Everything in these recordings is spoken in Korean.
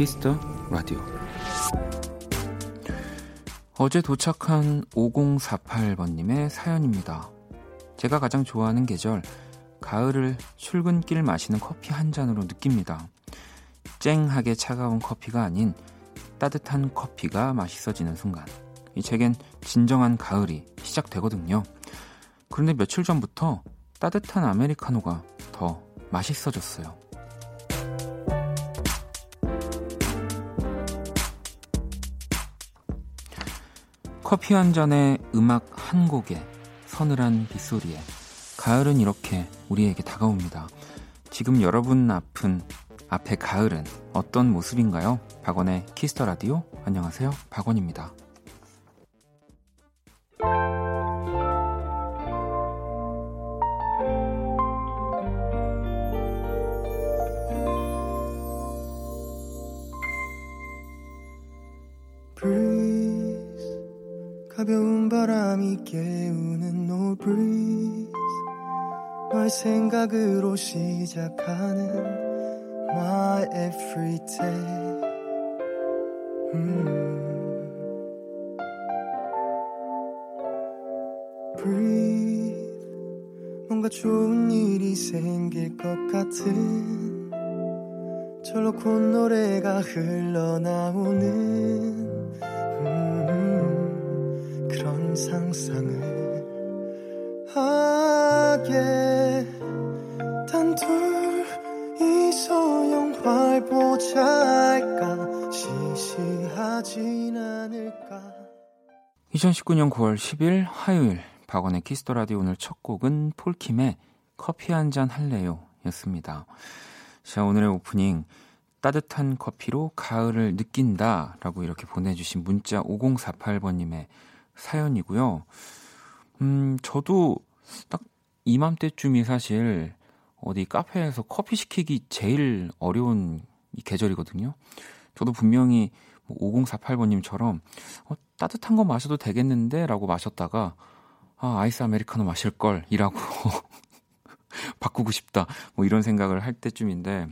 키스 더 라디오 어제 도착한 5048번님의 사연입니다. 제가 가장 좋아하는 계절 가을을 출근길 마시는 커피 한 잔으로 느낍니다. 쨍하게 차가운 커피가 아닌 따뜻한 커피가 맛있어지는 순간 제겐 진정한 가을이 시작되거든요. 그런데 며칠 전부터 따뜻한 아메리카노가 더 맛있어졌어요. 커피 한 잔에 음악 한 곡에 서늘한 빗소리에 가을은 이렇게 우리에게 다가옵니다. 지금 여러분 앞은 앞에 가을은 어떤 모습인가요? 박원의 키스 더 라디오 안녕하세요. 박원입니다. 2019년 9월 10일 화요일 박원의 키스 더 라디오 오늘 첫 곡은 폴킴의 커피 한 잔 할래요 였습니다. 자, 오늘의 오프닝 따뜻한 커피로 가을을 느낀다 라고 이렇게 보내주신 문자 5048번님의 사연이고요. 음, 저도 딱 이맘때쯤이 사실 어디 카페에서 커피 시키기 제일 어려운 이 계절이거든요. 저도 분명히 뭐 5048번님처럼 어, 따뜻한 거 마셔도 되겠는데? 라고 마셨다가 아, 아이스 아메리카노 마실 걸 이라고 바꾸고 싶다. 뭐 이런 생각을 할 때쯤인데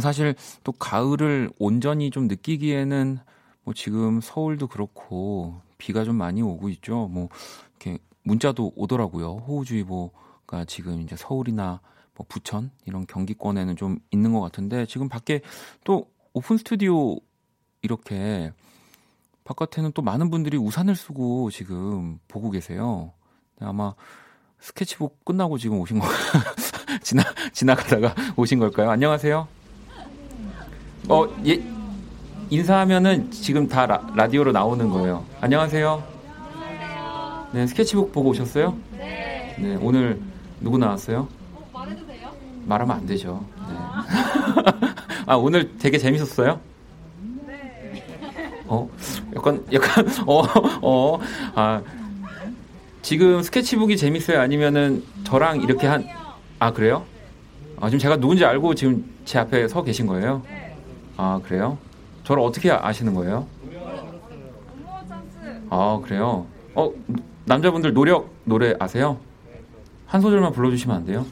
사실 또 가을을 온전히 좀 느끼기에는 뭐 지금 서울도 그렇고 비가 좀 많이 오고 있죠. 뭐 이렇게 문자도 오더라고요. 호우주의보가 지금 이제 서울이나 뭐 부천 이런 경기권에는 좀 있는 것 같은데 지금 밖에 또 오픈 스튜디오 이렇게 바깥에는 또 많은 분들이 우산을 쓰고 지금 보고 계세요. 아마 스케치북 끝나고 지금 오신 거 지나 지나가다가 오신 걸까요? 안녕하세요. 어, 예, 인사하면은 지금 다 라, 디오로 나오는 거예요. 안녕하세요. 네, 스케치북 보고 오셨어요? 네. 네, 오늘 누구 나왔어요? 어, 말해도 돼요? 말하면 안 되죠. 네. 아, 오늘 되게 재밌었어요? 네. 어, 약간, 약간, 어, 어, 아, 지금 스케치북이 재밌어요? 아니면은 저랑 이렇게 한, 아, 그래요? 아, 지금 제가 누군지 알고 지금 제 앞에 서 계신 거예요? 네. 아, 그래요? 저를 어떻게 아시는 거예요? 아, 그래요? 어, 남자분들 노력 노래 아세요? 한 소절만 불러주시면 안 돼요?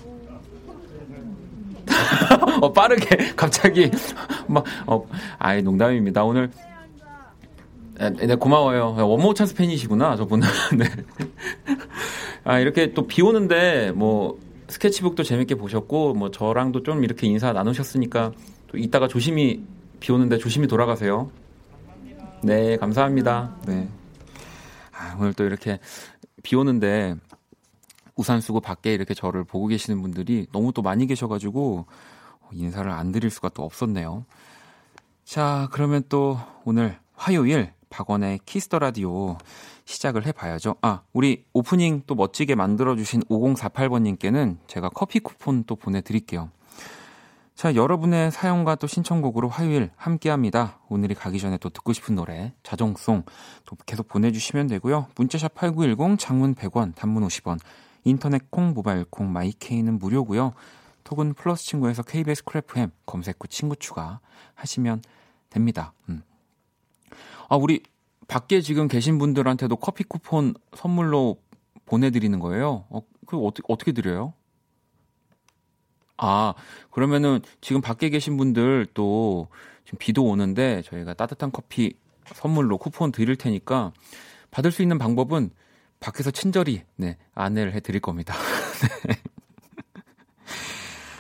어, 빠르게, 갑자기, 막, 어, 아이, 농담입니다. 오늘, 네, 네, 고마워요. 원모 찬스 팬이시구나, 저분은. 네. 아, 이렇게 또 비 오는데, 뭐, 스케치북도 재밌게 보셨고, 뭐, 저랑도 좀 이렇게 인사 나누셨으니까, 또 이따가 조심히, 비 오는데 조심히 돌아가세요. 네, 감사합니다. 네. 아, 오늘 또 이렇게 비 오는데, 우산 쓰고 밖에 이렇게 저를 보고 계시는 분들이 너무 또 많이 계셔가지고, 인사를 안 드릴 수가 또 없었네요. 자, 그러면 또 오늘 화요일 박원의 키스 더 라디오 시작을 해봐야죠. 아, 우리 오프닝 또 멋지게 만들어주신 5048번님께는 제가 커피 쿠폰 또 보내드릴게요. 자, 여러분의 사연과 또 신청곡으로 화요일 함께 합니다. 오늘이 가기 전에 또 듣고 싶은 노래, 자정송 또 계속 보내주시면 되고요. 문자 샵 8910, 장문 100원, 단문 50원, 인터넷 콩, 모바일 콩, 마이케이는 무료고요. 톡은 플러스 친구에서 KBS 쿨FM 검색 후 친구 추가 하시면 됩니다. 음. 아, 우리 밖에 지금 계신 분들한테도 커피 쿠폰 선물로 보내드리는 거예요. 어, 그 어떻게, 어떻게 드려요? 아, 그러면은 지금 밖에 계신 분들 또 지금 비도 오는데 저희가 따뜻한 커피 선물로 쿠폰 드릴 테니까 받을 수 있는 방법은 밖에서 친절히 네, 안내를 해 드릴 겁니다. 네.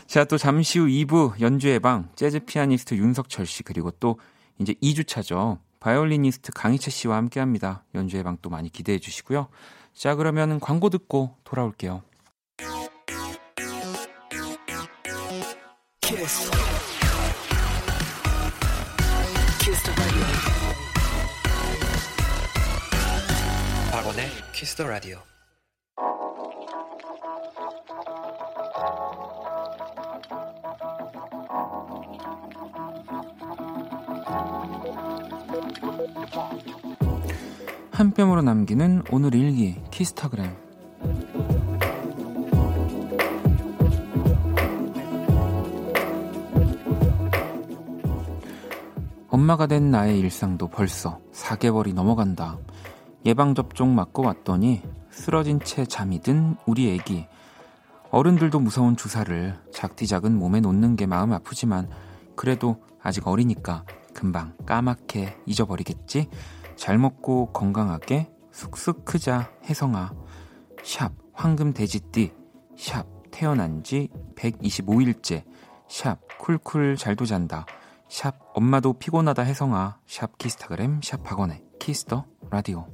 자, 또 잠시 후 2부 연주의 방 재즈 피아니스트 윤석철 씨 그리고 또 이제 2주차죠. 바이올리니스트 강이채 씨와 함께 합니다. 연주의 방 또 많이 기대해 주시고요. 자, 그러면 광고 듣고 돌아올게요. 키스. 키스 더 라디오. 박원의 키스 더 라디오. 한 뼘으로 남기는 오늘 일기 키스타그램 엄마가 된 나의 일상도 벌써 4개월이 넘어간다. 예방접종 맞고 왔더니 쓰러진 채 잠이 든 우리 애기. 어른들도 무서운 주사를 작디작은 몸에 놓는 게 마음 아프지만 그래도 아직 어리니까 금방 까맣게 잊어버리겠지? 잘 먹고 건강하게 쑥쑥 크자 혜성아. 샵 황금 돼지띠. 샵 태어난 지 125일째. 샵 쿨쿨 잘도 잔다. 샵 엄마도 피곤하다 혜성아. 샵 키스타그램 샵 박원의 키스 더 라디오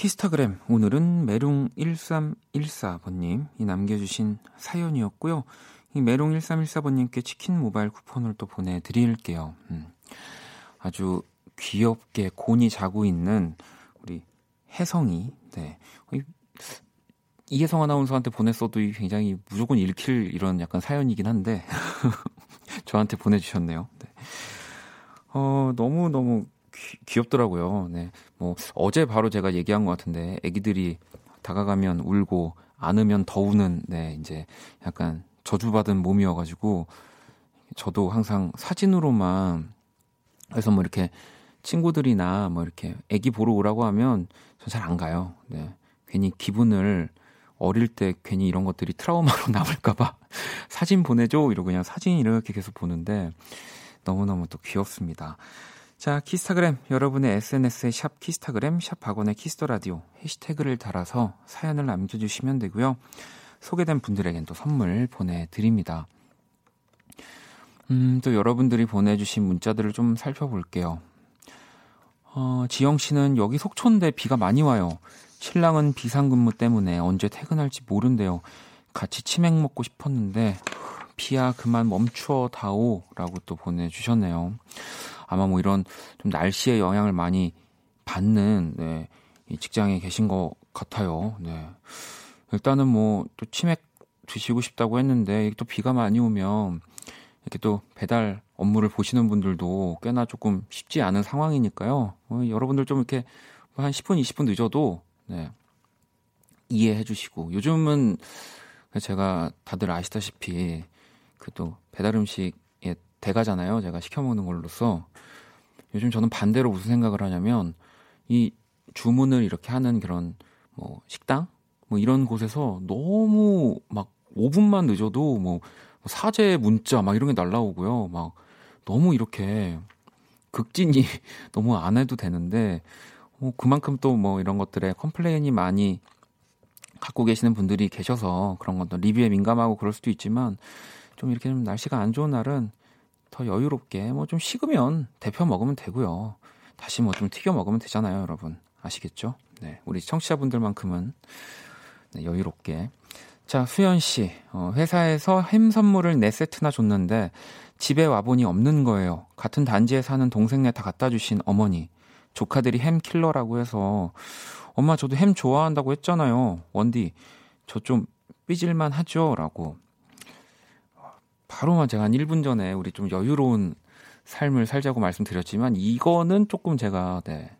키스타그램 오늘은 메롱1314번님이 남겨주신 사연이었고요. 이 메롱1314번님께 치킨 모바일 쿠폰을 또 보내드릴게요. 음, 아주 귀엽게 곤이 자고 있는 우리 혜성이 네. 이혜성 아나운서한테 보냈어도 굉장히 무조건 읽힐 이런 약간 사연이긴 한데 저한테 보내주셨네요. 네. 어, 너무너무 귀, 엽더라고요 네. 뭐 어제 바로 제가 얘기한 것 같은데 아기들이 다가가면 울고 안으면 더 우는 네, 이제 약간 저주받은 몸이어 가지고 저도 항상 사진으로만 해서 뭐 이렇게 친구들이나 뭐 이렇게 아기 보러 오라고 하면 전 잘 안 가요. 네. 괜히 기분을 어릴 때 괜히 이런 것들이 트라우마로 남을까봐 사진 보내줘 이러고 그냥 사진 이렇게 계속 보는데 너무너무 또 귀엽습니다. 자, 키스타그램 여러분의 SNS에 샵 키스타그램 샵 박원의 키스 더 라디오 해시태그를 달아서 사연을 남겨 주시면 되고요. 소개된 분들에겐 또 선물 보내 드립니다. 음, 또 여러분들이 보내 주신 문자들을 좀 살펴볼게요. 어, 지영 씨는 여기 속초인데 비가 많이 와요. 신랑은 비상근무 때문에 언제 퇴근할지 모른대요. 같이 치맥 먹고 싶었는데 비야 그만 멈추어 다오라고 또 보내주셨네요. 아마 뭐 이런 좀 날씨의 영향을 많이 받는 네, 이 직장에 계신 것 같아요. 네. 일단은 뭐 또 치맥 드시고 싶다고 했는데 또 비가 많이 오면 이렇게 또 배달 업무를 보시는 분들도 꽤나 조금 쉽지 않은 상황이니까요. 어, 여러분들 좀 이렇게 한 10분, 20분 늦어도 네, 이해해 주시고 요즘은 제가 다들 아시다시피 그 또 배달 음식 의 대가잖아요. 제가 시켜 먹는 걸로써 요즘 저는 반대로 무슨 생각을 하냐면 이 주문을 이렇게 하는 그런 뭐 식당 뭐 이런 곳에서 너무 막 5분만 늦어도 뭐 사제 문자 막 이런 게 날라오고요. 막 너무 이렇게 극진이 너무 안 해도 되는데 어, 그만큼 또 뭐 이런 것들에 complain이 많이 갖고 계시는 분들이 계셔서 그런 것도 리뷰에 민감하고 그럴 수도 있지만 좀 이렇게 좀 날씨가 안 좋은 날은 더 여유롭게 뭐 좀 식으면 데펴 먹으면 되고요. 다시 뭐 좀 튀겨 먹으면 되잖아요, 여러분. 아시겠죠? 네, 우리 청취자분들만큼은 네, 여유롭게. 자, 수연 씨, 어, 회사에서 햄 선물을 네 세트나 줬는데 집에 와보니 없는 거예요. 같은 단지에 사는 동생네 다 갖다 주신 어머니. 조카들이 햄 킬러라고 해서 엄마 저도 햄 좋아한다고 했잖아요. 원디 저 좀 삐질만 하죠? 라고. 바로만 제가 한 1분 전에 우리 좀 여유로운 삶을 살자고 말씀드렸지만 이거는 조금 제가 네.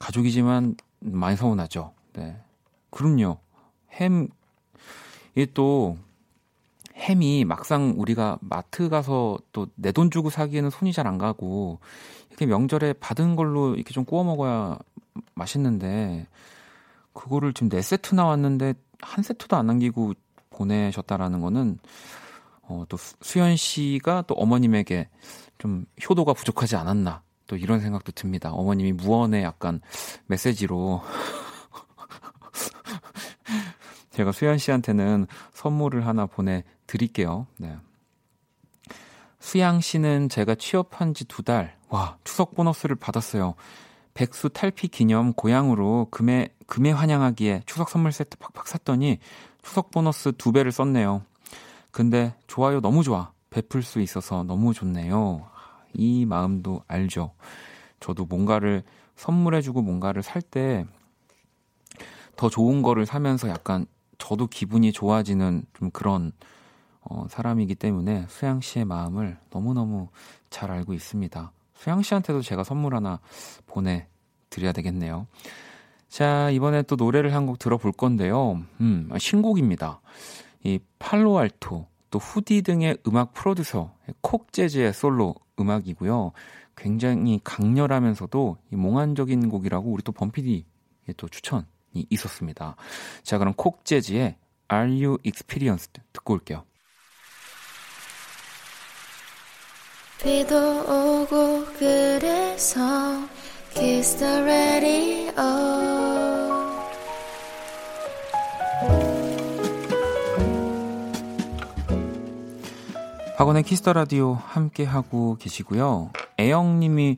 가족이지만 많이 서운하죠. 네. 그럼요. 햄 이게 또 햄이 막상 우리가 마트 가서 또 내 돈 주고 사기에는 손이 잘 안 가고 이렇게 명절에 받은 걸로 이렇게 좀 구워 먹어야 맛있는데 그거를 지금 네 세트 나왔는데 한 세트도 안 남기고 보내셨다라는 거는 어, 또 수현 씨가 또 어머님에게 좀 효도가 부족하지 않았나 또 이런 생각도 듭니다. 어머님이 무언의 약간 메시지로 제가 수현 씨한테는 선물을 하나 보내드릴게요. 네. 수양 씨는 제가 취업한 지 두 달, 와, 추석 보너스를 받았어요. 백수 탈피 기념 고향으로 금에, 금에 환영하기에 추석 선물 세트 팍팍 샀더니 추석 보너스 두 배를 썼네요. 근데 좋아요 너무 좋아. 베풀 수 있어서 너무 좋네요. 이 마음도 알죠. 저도 뭔가를 선물해주고 뭔가를 살 때 더 좋은 거를 사면서 약간 저도 기분이 좋아지는 좀 그런 어, 사람이기 때문에 수양 씨의 마음을 너무너무 잘 알고 있습니다. 수양 씨한테도 제가 선물 하나 보내드려야 되겠네요. 자, 이번에 또 노래를 한 곡 들어볼 건데요. 음, 신곡입니다. 이 팔로알토, 또 후디 등의 음악 프로듀서, 콕 재즈의 솔로 음악이고요. 굉장히 강렬하면서도 이 몽환적인 곡이라고 우리 또 범피디의 또 추천이 있었습니다. 자, 그럼 콕 재즈의 Are You Experienced 듣고 올게요. 비도 오고 그래서 Kiss the radio 박원의 Kiss the Radio 함께 하고 계시고요. 애영님이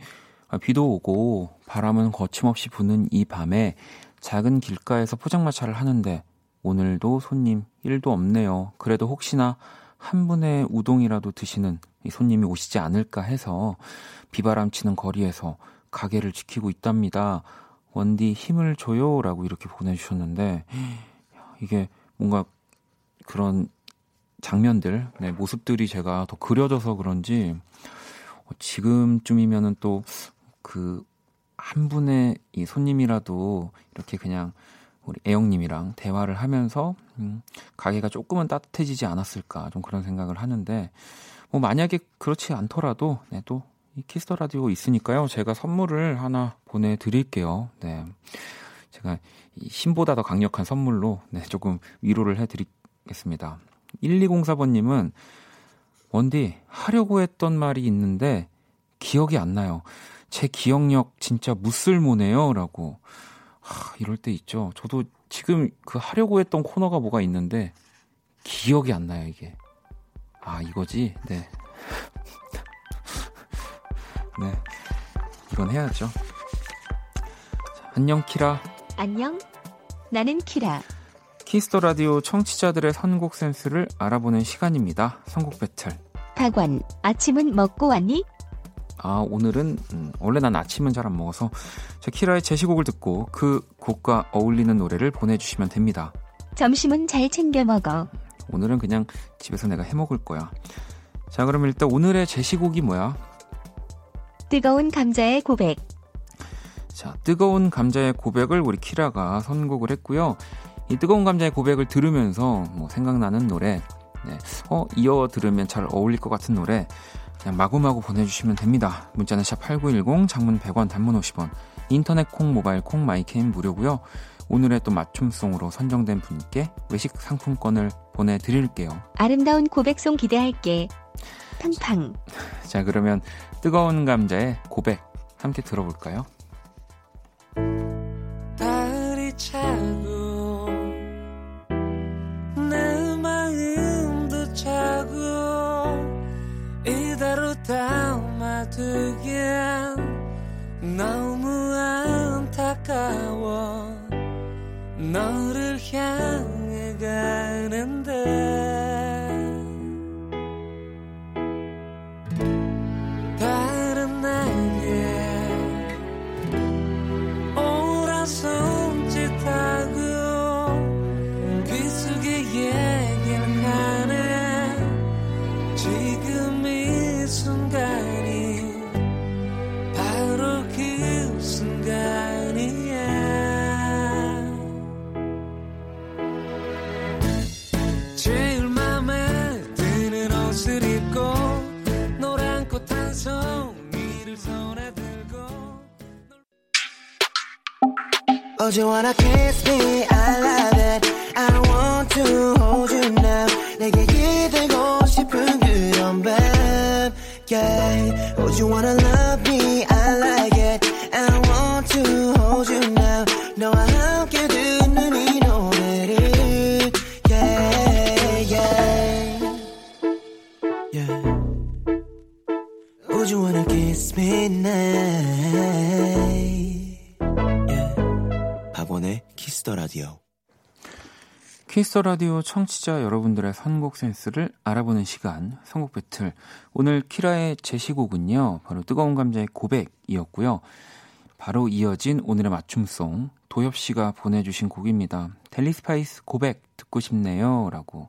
비도 오고 바람은 거침없이 부는 이 밤에 작은 길가에서 포장마차를 하는데 오늘도 손님 1도 없네요. 그래도 혹시나 한 분의 우동이라도 드시는 이 손님이 오시지 않을까 해서 비바람 치는 거리에서 가게를 지키고 있답니다. 원디 힘을 줘요라고 이렇게 보내주셨는데 이게 뭔가 그런 장면들, 네, 모습들이 제가 더 그려져서 그런지 어, 지금쯤이면은 또 그 한 분의 이 손님이라도 이렇게 그냥 우리 애영님이랑 대화를 하면서 음, 가게가 조금은 따뜻해지지 않았을까 좀 그런 생각을 하는데 뭐 만약에 그렇지 않더라도 네, 또 이 Kiss the Radio 있으니까요 제가 선물을 하나 보내드릴게요. 네, 제가 이 신보다 더 강력한 선물로 네, 조금 위로를 해드리겠습니다. 1204번님은 원디 하려고 했던 말이 있는데 기억이 안 나요. 제 기억력 진짜 무쓸모네요. 라고. 하, 이럴 때 있죠. 저도 지금 그 하려고 했던 코너가 뭐가 있는데 기억이 안 나요, 이게. 아, 이거지? 네. 네. 이건 해야죠. 자, 안녕, 키라. 안녕. 나는 키라. Kiss the Radio 청취자들의 선곡 센스를 알아보는 시간입니다. 선곡 배틀. 박원, 아침은 먹고 왔니? 아, 오늘은, 음, 원래 난 아침은 잘 안 먹어서, 제 키라의 제시곡을 듣고 그 곡과 어울리는 노래를 보내주시면 됩니다. 점심은 잘 챙겨 먹어. 오늘은 그냥 집에서 내가 해 먹을 거야. 자, 그럼 일단 오늘의 제시곡이 뭐야? 뜨거운 감자의 고백. 자, 뜨거운 감자의 고백을 우리 키라가 선곡을 했고요. 이 뜨거운 감자의 고백을 들으면서 뭐 생각나는 노래, 네. 어, 이어 들으면 잘 어울릴 것 같은 노래, 그냥 마구마구 보내주시면 됩니다. 문자는 샵8910, 장문 100원, 단문 50원, 인터넷 콩, 모바일 콩, My K는 무료고요. 오늘의 또 맞춤송으로 선정된 분께 외식 상품권을 보내드릴게요. 아름다운 고백송 기대할게. 팡팡. 자, 그러면 뜨거운 감자의 고백 함께 들어볼까요? Oh, you wanna kiss me? Kiss the Radio 청취자 여러분들의 선곡 센스를 알아보는 시간 선곡 배틀. 오늘 키라의 제시곡은요 바로 뜨거운 감자의 고백이었고요. 바로 이어진 오늘의 맞춤송 도엽 씨가 보내주신 곡입니다. 델리스파이스 고백 듣고 싶네요 라고.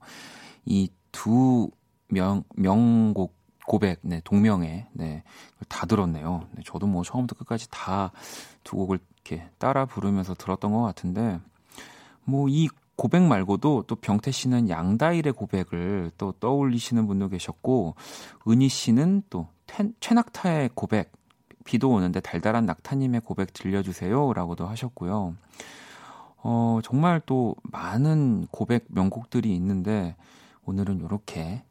이 두 명 명곡 고백 네 동명의 네 다 들었네요. 네, 저도 뭐 처음부터 끝까지 다 두 곡을 이렇게 따라 부르면서 들었던 것 같은데 뭐 이 고백 말고도 또 병태 씨는 양다일의 고백을 또 떠올리시는 분도 계셨고 은희 씨는 또 텐, 최낙타의 고백 비도 오는데 달달한 낙타님의 고백 들려주세요라고도 하셨고요. 어 정말 또 많은 고백 명곡들이 있는데 오늘은 이렇게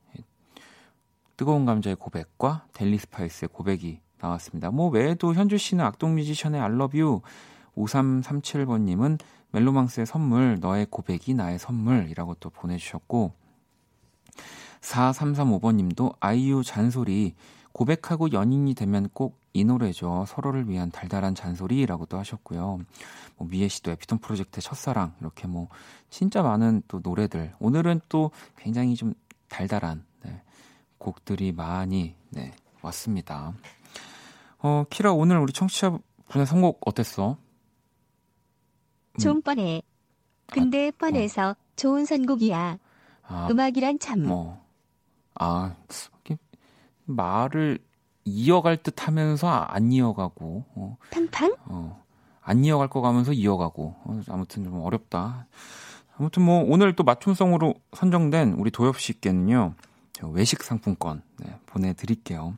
뜨거운 감자의 고백과 델리 스파이스의 고백이 나왔습니다. 뭐 외에도 현주 씨는 악동 뮤지션의 I Love You 5337번님은 멜로망스의 선물, 너의 고백이 나의 선물이라고 또 보내주셨고, 4335번 님도 아이유 잔소리, 고백하고 연인이 되면 꼭 이 노래죠. 서로를 위한 달달한 잔소리라고 도 하셨고요. 뭐 미애 씨도 에피톤 프로젝트의 첫사랑, 이렇게 뭐 진짜 많은 또 노래들. 오늘은 또 굉장히 좀 달달한 네, 곡들이 많이 네, 왔습니다. 어, 키라 오늘 우리 청취자 분의 선곡 어땠어? 좀 뻔해. 근데 뻔해서 좋은 선곡이야. 아, 음악이란 참. 뭐, 아, 말을 이어갈 듯 하면서 안 이어가고, 어, 팡팡? 어, 안 이어갈 거 가면서 이어가고, 어, 아무튼 좀 어렵다. 아무튼 뭐, 오늘 또 맞춤성으로 선정된 우리 도엽 씨께는요, 저 외식 상품권, 네, 보내드릴게요.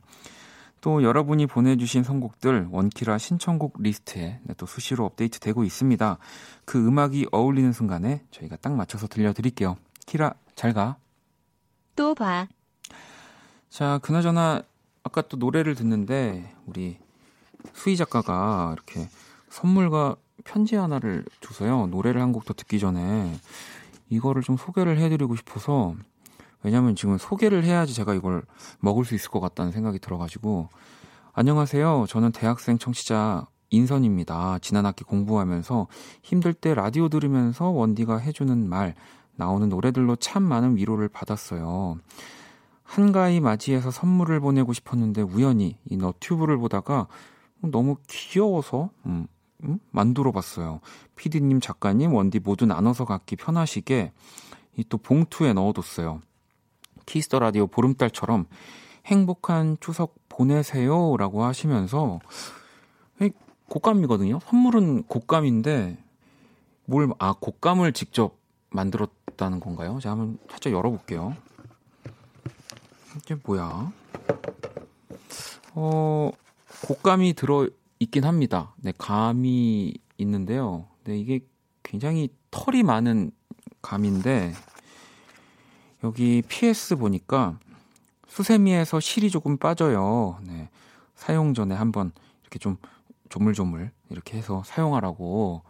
또 여러분이 보내주신 선곡들 원키라 신청곡 리스트에 네, 또 수시로 업데이트 되고 있습니다. 그 음악이 어울리는 순간에 저희가 딱 맞춰서 들려드릴게요. 키라, 잘 가. 또 봐. 자, 그나저나 아까 또 노래를 듣는데 우리 수희 작가가 이렇게 선물과 편지 하나를 줘서요. 노래를 한 곡 더 듣기 전에 이거를 좀 소개를 해드리고 싶어서 왜냐면 지금 소개를 해야지 제가 이걸 먹을 수 있을 것 같다는 생각이 들어가지고 안녕하세요. 저는 대학생 청취자 인선입니다. 지난 학기 공부하면서 힘들 때 라디오 들으면서 원디가 해주는 말 나오는 노래들로 참 많은 위로를 받았어요. 한가위 맞이해서 선물을 보내고 싶었는데 우연히 이 너튜브를 보다가 너무 귀여워서 음, 음? 만들어 봤어요. 피디님, 작가님, 원디 모두 나눠서 갖기 편하시게 이 또 봉투에 넣어뒀어요. Kiss the Radio 보름달처럼 행복한 추석 보내세요 라고 하시면서 이 곶감이거든요. 선물은 곶감인데 뭘 아 곶감을 직접 만들었다는 건가요? 제가 한번 살짝 열어볼게요. 이게 뭐야? 어 곶감이 들어 있긴 합니다. 네, 감이 있는데요. 네, 이게 굉장히 털이 많은 감인데 여기 PS 보니까 수세미에서 실이 조금 빠져요. 네. 사용 전에 한번 이렇게 좀 조물조물 이렇게 해서 사용하라고.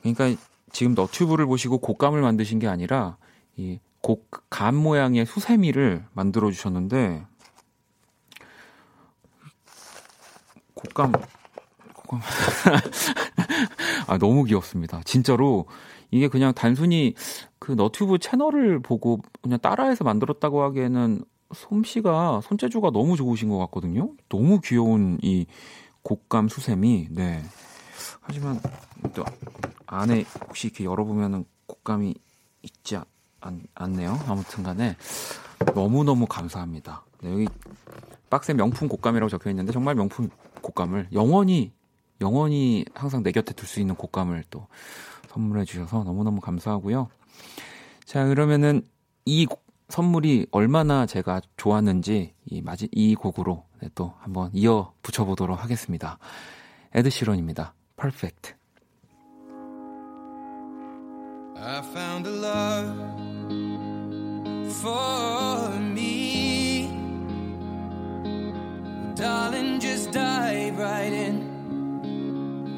그러니까 지금 너튜브를 보시고 곶감을 만드신 게 아니라 이 곶감 모양의 수세미를 만들어 주셨는데 곶감 곶감 아 너무 귀엽습니다. 진짜로 이게 그냥 단순히 그 너튜브 채널을 보고 그냥 따라해서 만들었다고 하기에는 솜씨가 손재주가 너무 좋으신 것 같거든요. 너무 귀여운 이 곶감 수세미. 네. 하지만 또 안에 혹시 이렇게 열어보면은 곶감이 있지 않, 않네요. 아무튼간에 너무 너무 감사합니다. 네, 여기 박스에 명품 곶감이라고 적혀 있는데 정말 명품 곶감을 영원히 영원히 항상 내 곁에 둘 수 있는 곶감을 또 선물해 주셔서 너무너무 감사하고요. 자, 그러면은 이 선물이 얼마나 제가 좋았는지 이 마지 이 곡으로 네, 또 한번 이어 붙여 보도록 하겠습니다. 에드 시런입니다. Perfect. I found a love for me. Darling, just dive right in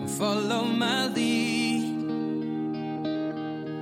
follow my lead.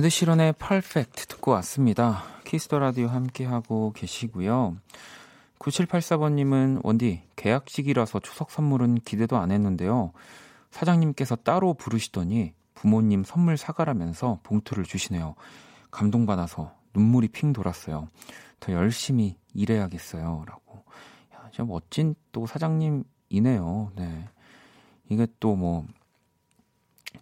에드 시런의 Perfect 듣고 왔습니다. Kiss the Radio 함께 하고 계시고요. 9784번님은 원디 계약직이라서 추석 선물은 기대도 안 했는데요. 사장님께서 따로 부르시더니 부모님 선물 사가라면서 봉투를 주시네요. 감동받아서 눈물이 핑 돌았어요. 더 열심히 일해야겠어요. 라고. 야, 진짜 멋진 또 사장님이네요. 네. 이게 또 뭐,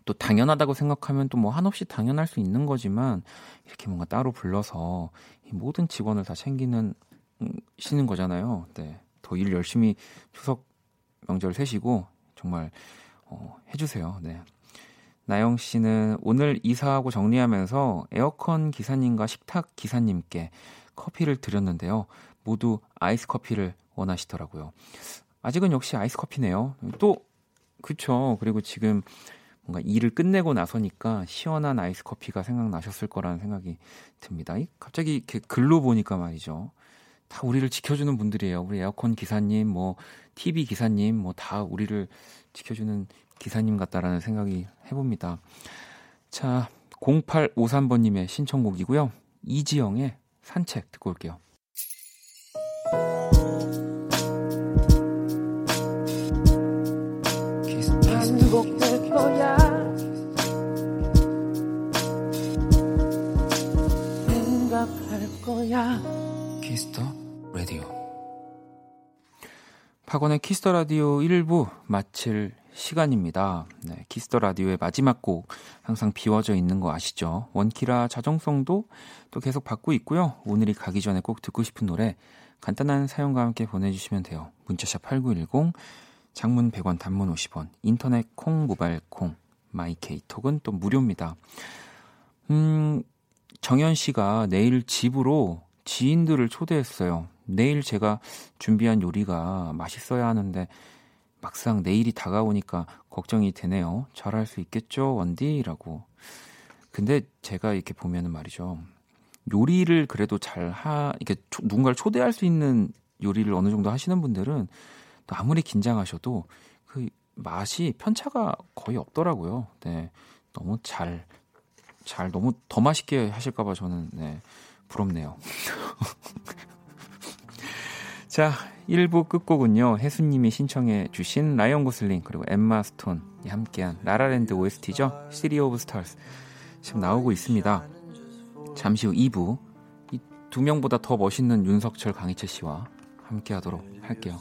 또 당연하다고 생각하면 또 뭐 한없이 당연할 수 있는 거지만 이렇게 뭔가 따로 불러서 이 모든 직원을 다 챙기는 음, 시는 거잖아요. 네. 더 일 열심히 추석 명절 세시고 정말 어, 해주세요. 네. 나영 씨는 오늘 이사하고 정리하면서 에어컨 기사님과 식탁 기사님께 커피를 드렸는데요. 모두 아이스 커피를 원하시더라고요. 아직은 역시 아이스 커피네요. 또 그쵸. 그리고 지금 뭔가 일을 끝내고 나서니까 시원한 아이스 커피가 생각나셨을 거라는 생각이 듭니다. 이 갑자기 이렇게 글로 보니까 말이죠. 다 우리를 지켜주는 분들이에요. 우리 에어컨 기사님, 뭐 TV 기사님, 뭐 다 우리를 지켜주는 기사님 같다라는 생각이 해봅니다. 자, 0853번님의 신청곡이고요. 이지영의 산책 듣고 올게요. 거야 생각할 거야 Kiss the Radio. 박원의 Kiss the Radio 1부 마칠 시간입니다. 네, Kiss the Radio의 마지막 곡 항상 비워져 있는 거 아시죠? 원키라 자정송도 또 계속 받고 있고요. 오늘이 가기 전에 꼭 듣고 싶은 노래 간단한 사연과 함께 보내주시면 돼요. 문자샵 8910 장문 100원 단문 50원 인터넷 콩 모바일 콩 마이케이톡은 또 무료입니다. 음 정현 씨가 내일 집으로 지인들을 초대했어요. 내일 제가 준비한 요리가 맛있어야 하는데 막상 내일이 다가오니까 걱정이 되네요. 잘할 수 있겠죠, 원디라고. 근데 제가 이렇게 보면은 말이죠. 요리를 그래도 잘 하, 이렇게 초- 누군가를 초대할 수 있는 요리를 어느 정도 하시는 분들은 또 아무리 긴장하셔도 그 맛이 편차가 거의 없더라고요. 네. 너무 잘, 잘, 너무 더 맛있게 하실까봐 저는, 네. 부럽네요. 자, 1부 끝곡은요. 혜수님이 신청해 주신 라이언 고슬링 그리고 엠마 스톤이 함께한 라라랜드 OST죠. City of Stars 지금 나오고 있습니다. 잠시 후 2부 이 두 명보다 더 멋있는 윤석철 강희철 씨와 함께하도록 할게요.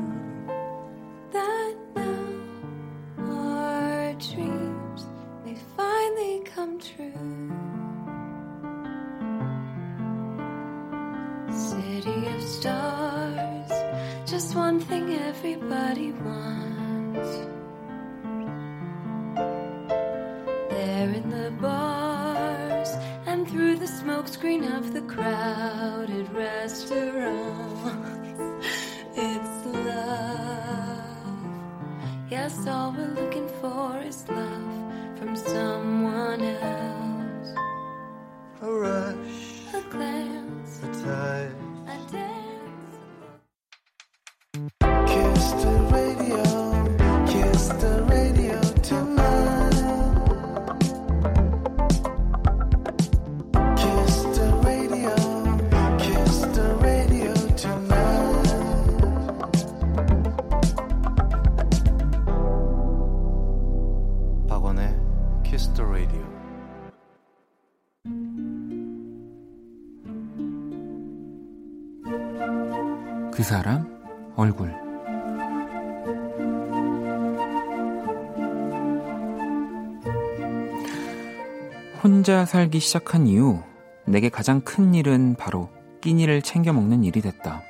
혼자 살기 시작한 이후 내게 가장 큰 일은 바로 끼니를 챙겨 먹는 일이 됐다.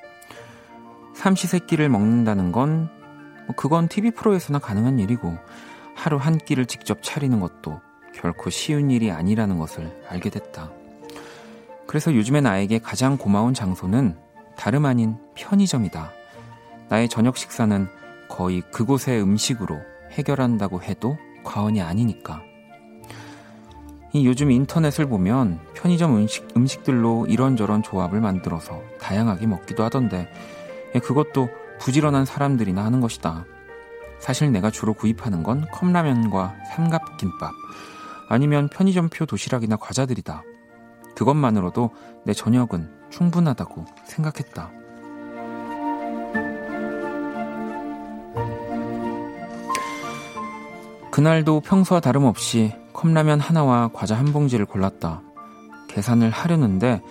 삼시세끼를 먹는다는 건뭐 그건 TV 프로에서나 가능한 일이고 하루 한 끼를 직접 차리는 것도 결코 쉬운 일이 아니라는 것을 알게 됐다. 그래서 요즘에 나에게 가장 고마운 장소는 다름 아닌 편의점이다. 나의 저녁 식사는 거의 그곳의 음식으로 해결한다고 해도 과언이 아니니까. 이 요즘 인터넷을 보면 편의점 음식, 음식들로 이런저런 조합을 만들어서 다양하게 먹기도 하던데, 예, 그것도 부지런한 사람들이나 하는 것이다. 사실 내가 주로 구입하는 건 컵라면과 삼각김밥, 아니면 편의점표 도시락이나 과자들이다. 그것만으로도 내 저녁은 충분하다고 생각했다. 그날도 평소와 다름없이 컵라면 하나와 과자 한 봉지를 골랐다. 계산을 하려는데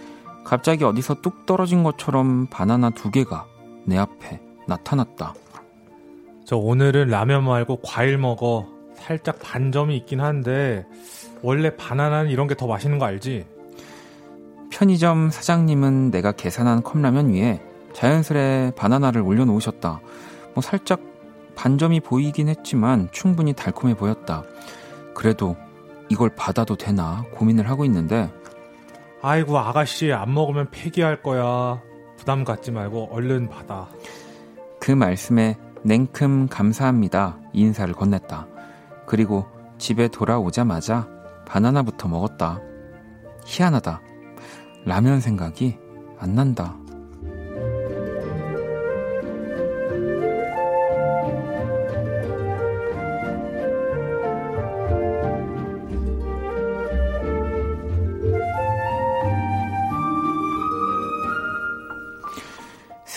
갑자기 어디서 뚝 떨어진 것처럼 바나나 두 개가 내 앞에 나타났다. 저 오늘은 라면 말고 과일 먹어. 살짝 반점이 있긴 한데 원래 바나나는 이런 게 더 맛있는 거 알지? 편의점 사장님은 내가 계산한 컵라면 위에 자연스레 바나나를 올려놓으셨다. 뭐 살짝 반점이 보이긴 했지만 충분히 달콤해 보였다. 그래도 이걸 받아도 되나 고민을 하고 있는데 아이고 아가씨 안 먹으면 폐기할 거야. 부담 갖지 말고 얼른 받아. 그 말씀에 냉큼 감사합니다 인사를 건넸다. 그리고 집에 돌아오자마자 바나나부터 먹었다. 희한하다. 라면 생각이 안 난다.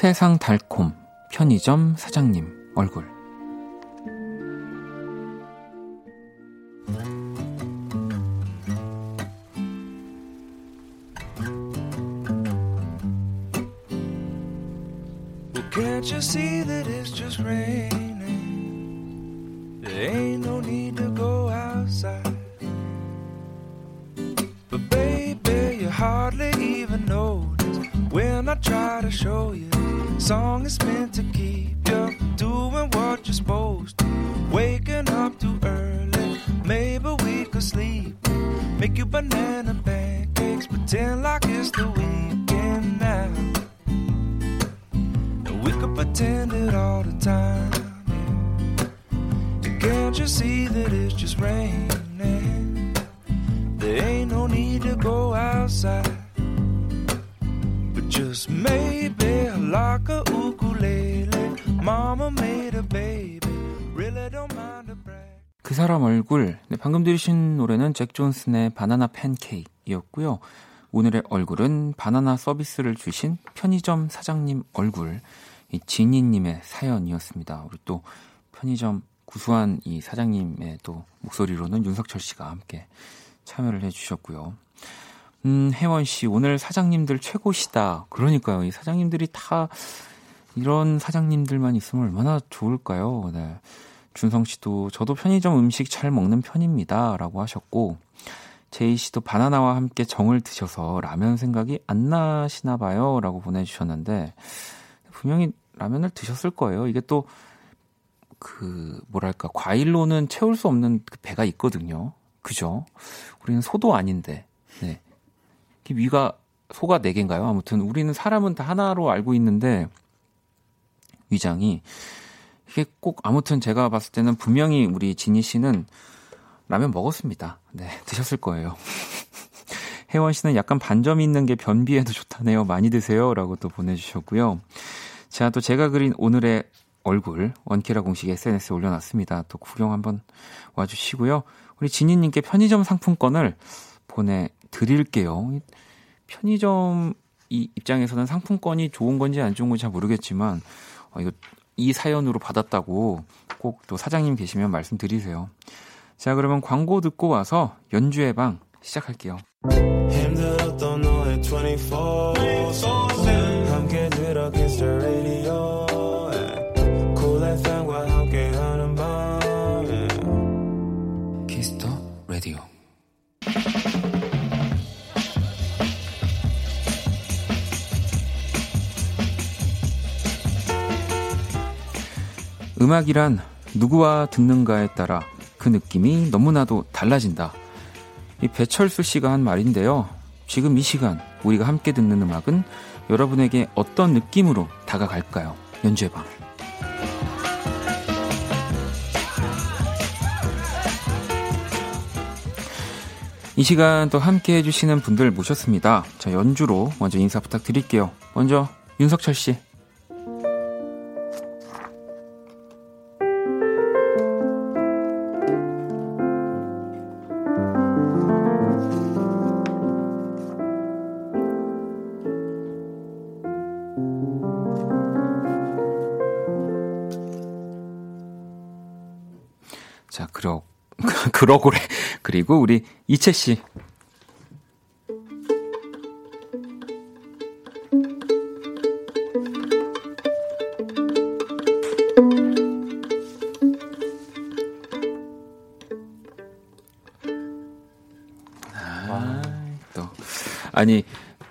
세상 달콤 편의점 사장님 얼굴 들으신 노래는 잭 존슨의 바나나 팬케이크였고요. 오늘의 얼굴은 바나나 서비스를 주신 편의점 사장님 얼굴 이 지니님의 사연이었습니다. 우리 또 편의점 구수한 이 사장님의 또 목소리로는 윤석철 씨가 함께 참여를 해주셨고요. 음, 혜원 씨, 오늘 사장님들 최고시다. 그러니까요. 이 사장님들이 다 이런 사장님들만 있으면 얼마나 좋을까요? 네. 준성 씨도 저도 편의점 음식 잘 먹는 편입니다. 라고 하셨고, 제이 씨도 바나나와 함께 정을 드셔서 라면 생각이 안 나시나 봐요. 라고 보내주셨는데, 분명히 라면을 드셨을 거예요. 이게 또 그 뭐랄까 과일로는 채울 수 없는 그 배가 있거든요. 그죠? 우리는 소도 아닌데. 네. 이 위가 소가 네 개인가요? 아무튼 우리는 사람은 다 하나로 알고 있는데 위장이 이게 꼭 아무튼 제가 봤을 때는 분명히 우리 진희 씨는 라면 먹었습니다. 네, 드셨을 거예요. 혜원 씨는 약간 반점이 있는 게 변비에도 좋다네요. 많이 드세요. 라고 또 보내주셨고요. 자, 또 제가 그린 오늘의 얼굴, 원키라 공식 SNS에 올려놨습니다. 또 구경 한번 와주시고요. 우리 진희님께 편의점 상품권을 보내드릴게요. 편의점 이 입장에서는 상품권이 좋은 건지 안 좋은 건지 잘 모르겠지만, 어, 이거 이 사연으로 받았다고 꼭 또 사장님 계시면 말씀드리세요. 자, 그러면 광고 듣고 와서 연주의 방 시작할게요. 힘들었던 너의 24, 24. 음악이란 누구와 듣는가에 따라 그 느낌이 너무나도 달라진다. 이 배철수 씨가 한 말인데요. 지금 이 시간 우리가 함께 듣는 음악은 여러분에게 어떤 느낌으로 다가갈까요? 연주해 봐. 이 시간 또 함께 해주시는 분들 모셨습니다. 자, 연주로 먼저 인사 부탁드릴게요. 먼저 윤석철 씨. 그러고래. 그리고 우리 이채 씨. 아, 또. 아니,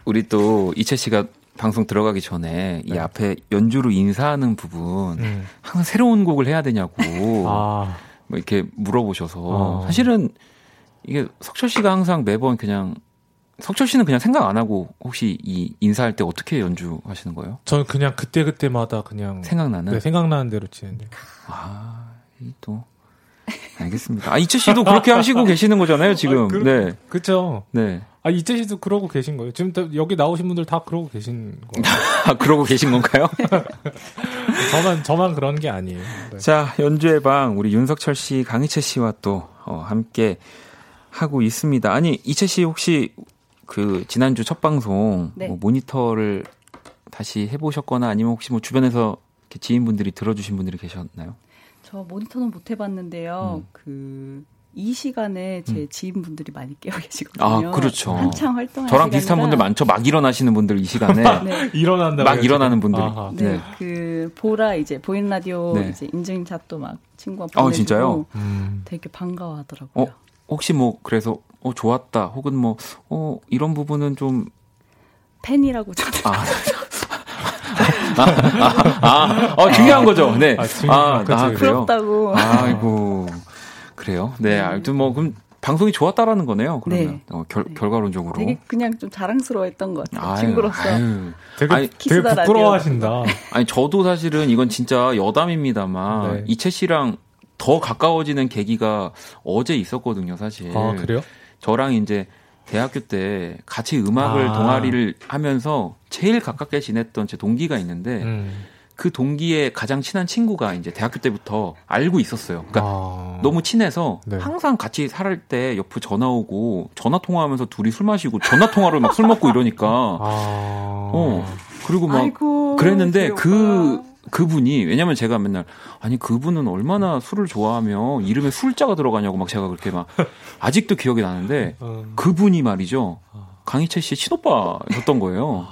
우리 또 이채 씨가 방송 들어가기 전에 이 앞에 연주로 인사하는 부분 음. 항상 새로운 곡을 해야 되냐고 아, 뭐 이렇게 물어보셔서 어. 사실은 이게 석철 씨가 항상 매번 그냥 석철 씨는 그냥 생각 안 하고 혹시 이 인사할 때 어떻게 연주하시는 거예요? 저는 그냥 그때 그때마다 그냥 생각나는? 네, 생각나는 대로 치는데. 아, 이또 알겠습니다. 아 이채 씨도 그렇게 하시고 계시는 거잖아요 지금. 아, 그- 네, 그쵸. 네. 아, 이재 씨도 그러고 계신 거예요. 지금 다- 여기 나오신 분들 다 그러고 계신 거예요. 아 그러고 계신 건가요? 저만, 저만 그런 게 아니에요. 네. 자, 연주의 방 우리 윤석철 씨, 강희채 씨와 또 어, 함께 하고 있습니다. 아니 이채 씨 혹시 그 지난주 첫 방송 네. 뭐 모니터를 다시 해보셨거나 아니면 혹시 뭐 주변에서 지인분들이 들어주신 분들이 계셨나요? 저 모니터는 못 해봤는데요. 음. 그, 이 시간에 제 음. 지인분들이 많이 깨어 계시거든요. 아, 그렇죠. 한창 활동할 저랑 비슷한 시간이라. 분들 많죠. 막 일어나시는 분들 이 시간에 네. 일어난다. 막 일어나는 분들이. 아하. 네, 네. 그 보라 이제 보이는 라디오 네. 이제 인증샷도 막 친구가 아, 보내주고 진짜요? 음. 되게 반가워하더라고요. 어, 혹시 뭐 그래서 어 좋았다 혹은 뭐 어 이런 부분은 좀 팬이라고 저는 아, 아, 아, 어, 중요한 거죠. 네. 아, 중요한 거지. 그래요? 부럽다고. 아이고. 그래요? 네. 아무튼 뭐, 그럼 방송이 좋았다라는 거네요. 그러면. 네. 어, 결, 네. 결과론적으로. 되게 그냥 좀 자랑스러워했던 것 같아요. 아유, 친구로서. 아유. 되게, 아니, 되게. 부끄러워하신다. 아니, 저도 사실은 이건 진짜 여담입니다만, 네. 이채 씨랑 더 가까워지는 계기가 어제 있었거든요, 사실. 아, 그래요? 저랑 이제 대학교 때 같이 음악을 아. 동아리를 하면서 제일 가깝게 지냈던 제 동기가 있는데, 음. 그 동기의 가장 친한 친구가 이제 대학교 때부터 알고 있었어요. 그러니까 아. 너무 친해서 네. 항상 같이 살 때 옆에 전화 오고 전화 통화하면서 둘이 술 마시고 전화 통화로 막 술 먹고 이러니까 아. 어 그리고 막 아이고. 그랬는데 그 오빠. 그분이 왜냐면 제가 맨날 아니 그분은 얼마나 술을 좋아하며 이름에 술자가 들어가냐고 막 제가 그렇게 막 아직도 기억이 나는데 음. 그분이 말이죠 강희철 씨의 친오빠였던 거예요.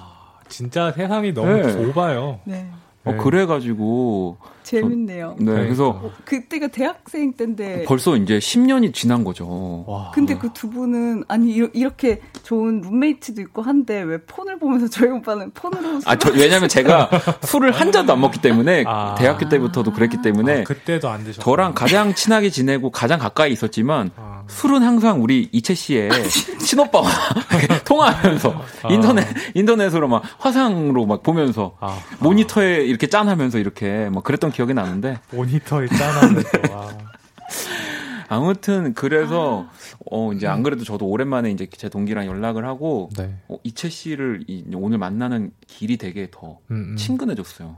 진짜 세상이 너무 네. 좁아요. 네. 어, 네. 그래가지고 재밌네요. 네 그래서 어, 그때가 대학생 때인데 벌써 이제 10년이 지난 거죠. 와. 근데 그 두 분은 아니 이러- 이렇게 좋은 룸메이트도 있고 한데 왜 폰을 보면서 저희 오빠는 폰으로 아, 저, 왜냐면 제가 술을 한 잔도 안 먹기 때문에 아. 대학교 때부터도 그랬기 때문에 아, 그때도 안 드셨. 저랑 가장 친하게 지내고 가장 가까이 있었지만 아. 술은 항상 우리 이채 씨의 친오빠와 통화하면서 아. 인터넷 인터넷으로 막 화상으로 막 보면서 아. 모니터에 이렇게 짠하면서 이렇게 막 그랬던 기억이 나는데 모니터에 짠하면서. 와. 아무튼 그래서 어 이제 안 그래도 저도 오랜만에 이제 제 동기랑 연락을 하고 네. 어, 이채 씨를 이, 오늘 만나는 길이 되게 더 음, 음. 친근해졌어요.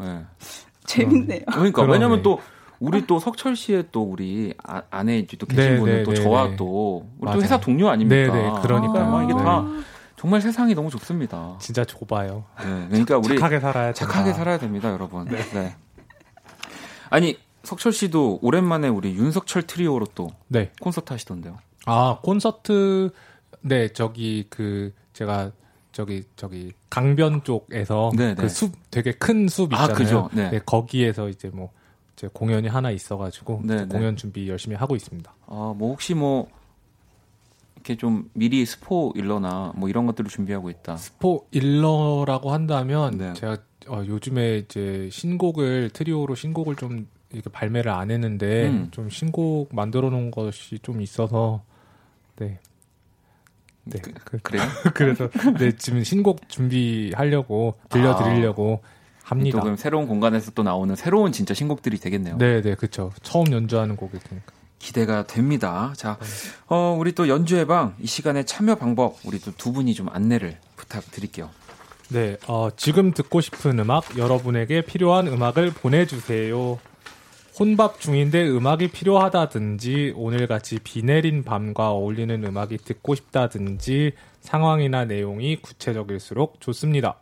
네. 재밌네요. 그러니까 그러네. 왜냐면 또 우리 또 석철 씨의 또 우리 아, 아내 또 계신 네, 분은 네, 또 네, 저와 네. 또 우리 맞아요. 또 회사 동료 아닙니까? 네, 네, 그러니까요. 막 이게 네. 다 정말 세상이 너무 좋습니다. 진짜 좁아요. 네, 그러니까 우리 착하게 살아야 착하게 된다. 살아야 됩니다, 여러분. 네. 아니 석철 씨도 오랜만에 우리 윤석철 트리오로 또 네. 콘서트 하시던데요. 아 콘서트 네 저기 그 제가 저기 저기 강변 쪽에서 네, 네. 그숲 되게 큰숲 아, 있잖아요. 그죠. 네. 거기에서 이제 뭐이 제 공연이 하나 있어가지고. 공연 준비 열심히 하고 있습니다. 아, 뭐 혹시 뭐 이렇게 좀 미리 스포일러나 뭐 이런 것들을 준비하고 있다. 스포일러라고 한다면 네. 제가 어, 요즘에 이제 신곡을 트리오로 신곡을 좀 이렇게 발매를 안 했는데 음. 좀 신곡 만들어 놓은 것이 좀 있어서 네. 네. 그- 그, 그래요? 그래서 네, 지금 신곡 준비하려고 들려 드리려고 또 합니다. 그럼 새로운 공간에서 또 나오는 새로운 진짜 신곡들이 되겠네요. 네, 네, 그렇죠. 처음 연주하는 곡이니까. 기대가 됩니다. 자, 어, 우리 또 연주의 방이 시간에 참여 방법 우리 또 두 분이 좀 안내를 부탁드릴게요. 네, 어, 지금 듣고 싶은 음악, 여러분에게 필요한 음악을 보내주세요. 혼밥 중인데 음악이 필요하다든지, 오늘같이 비 내린 밤과 어울리는 음악이 듣고 싶다든지, 상황이나 내용이 구체적일수록 좋습니다.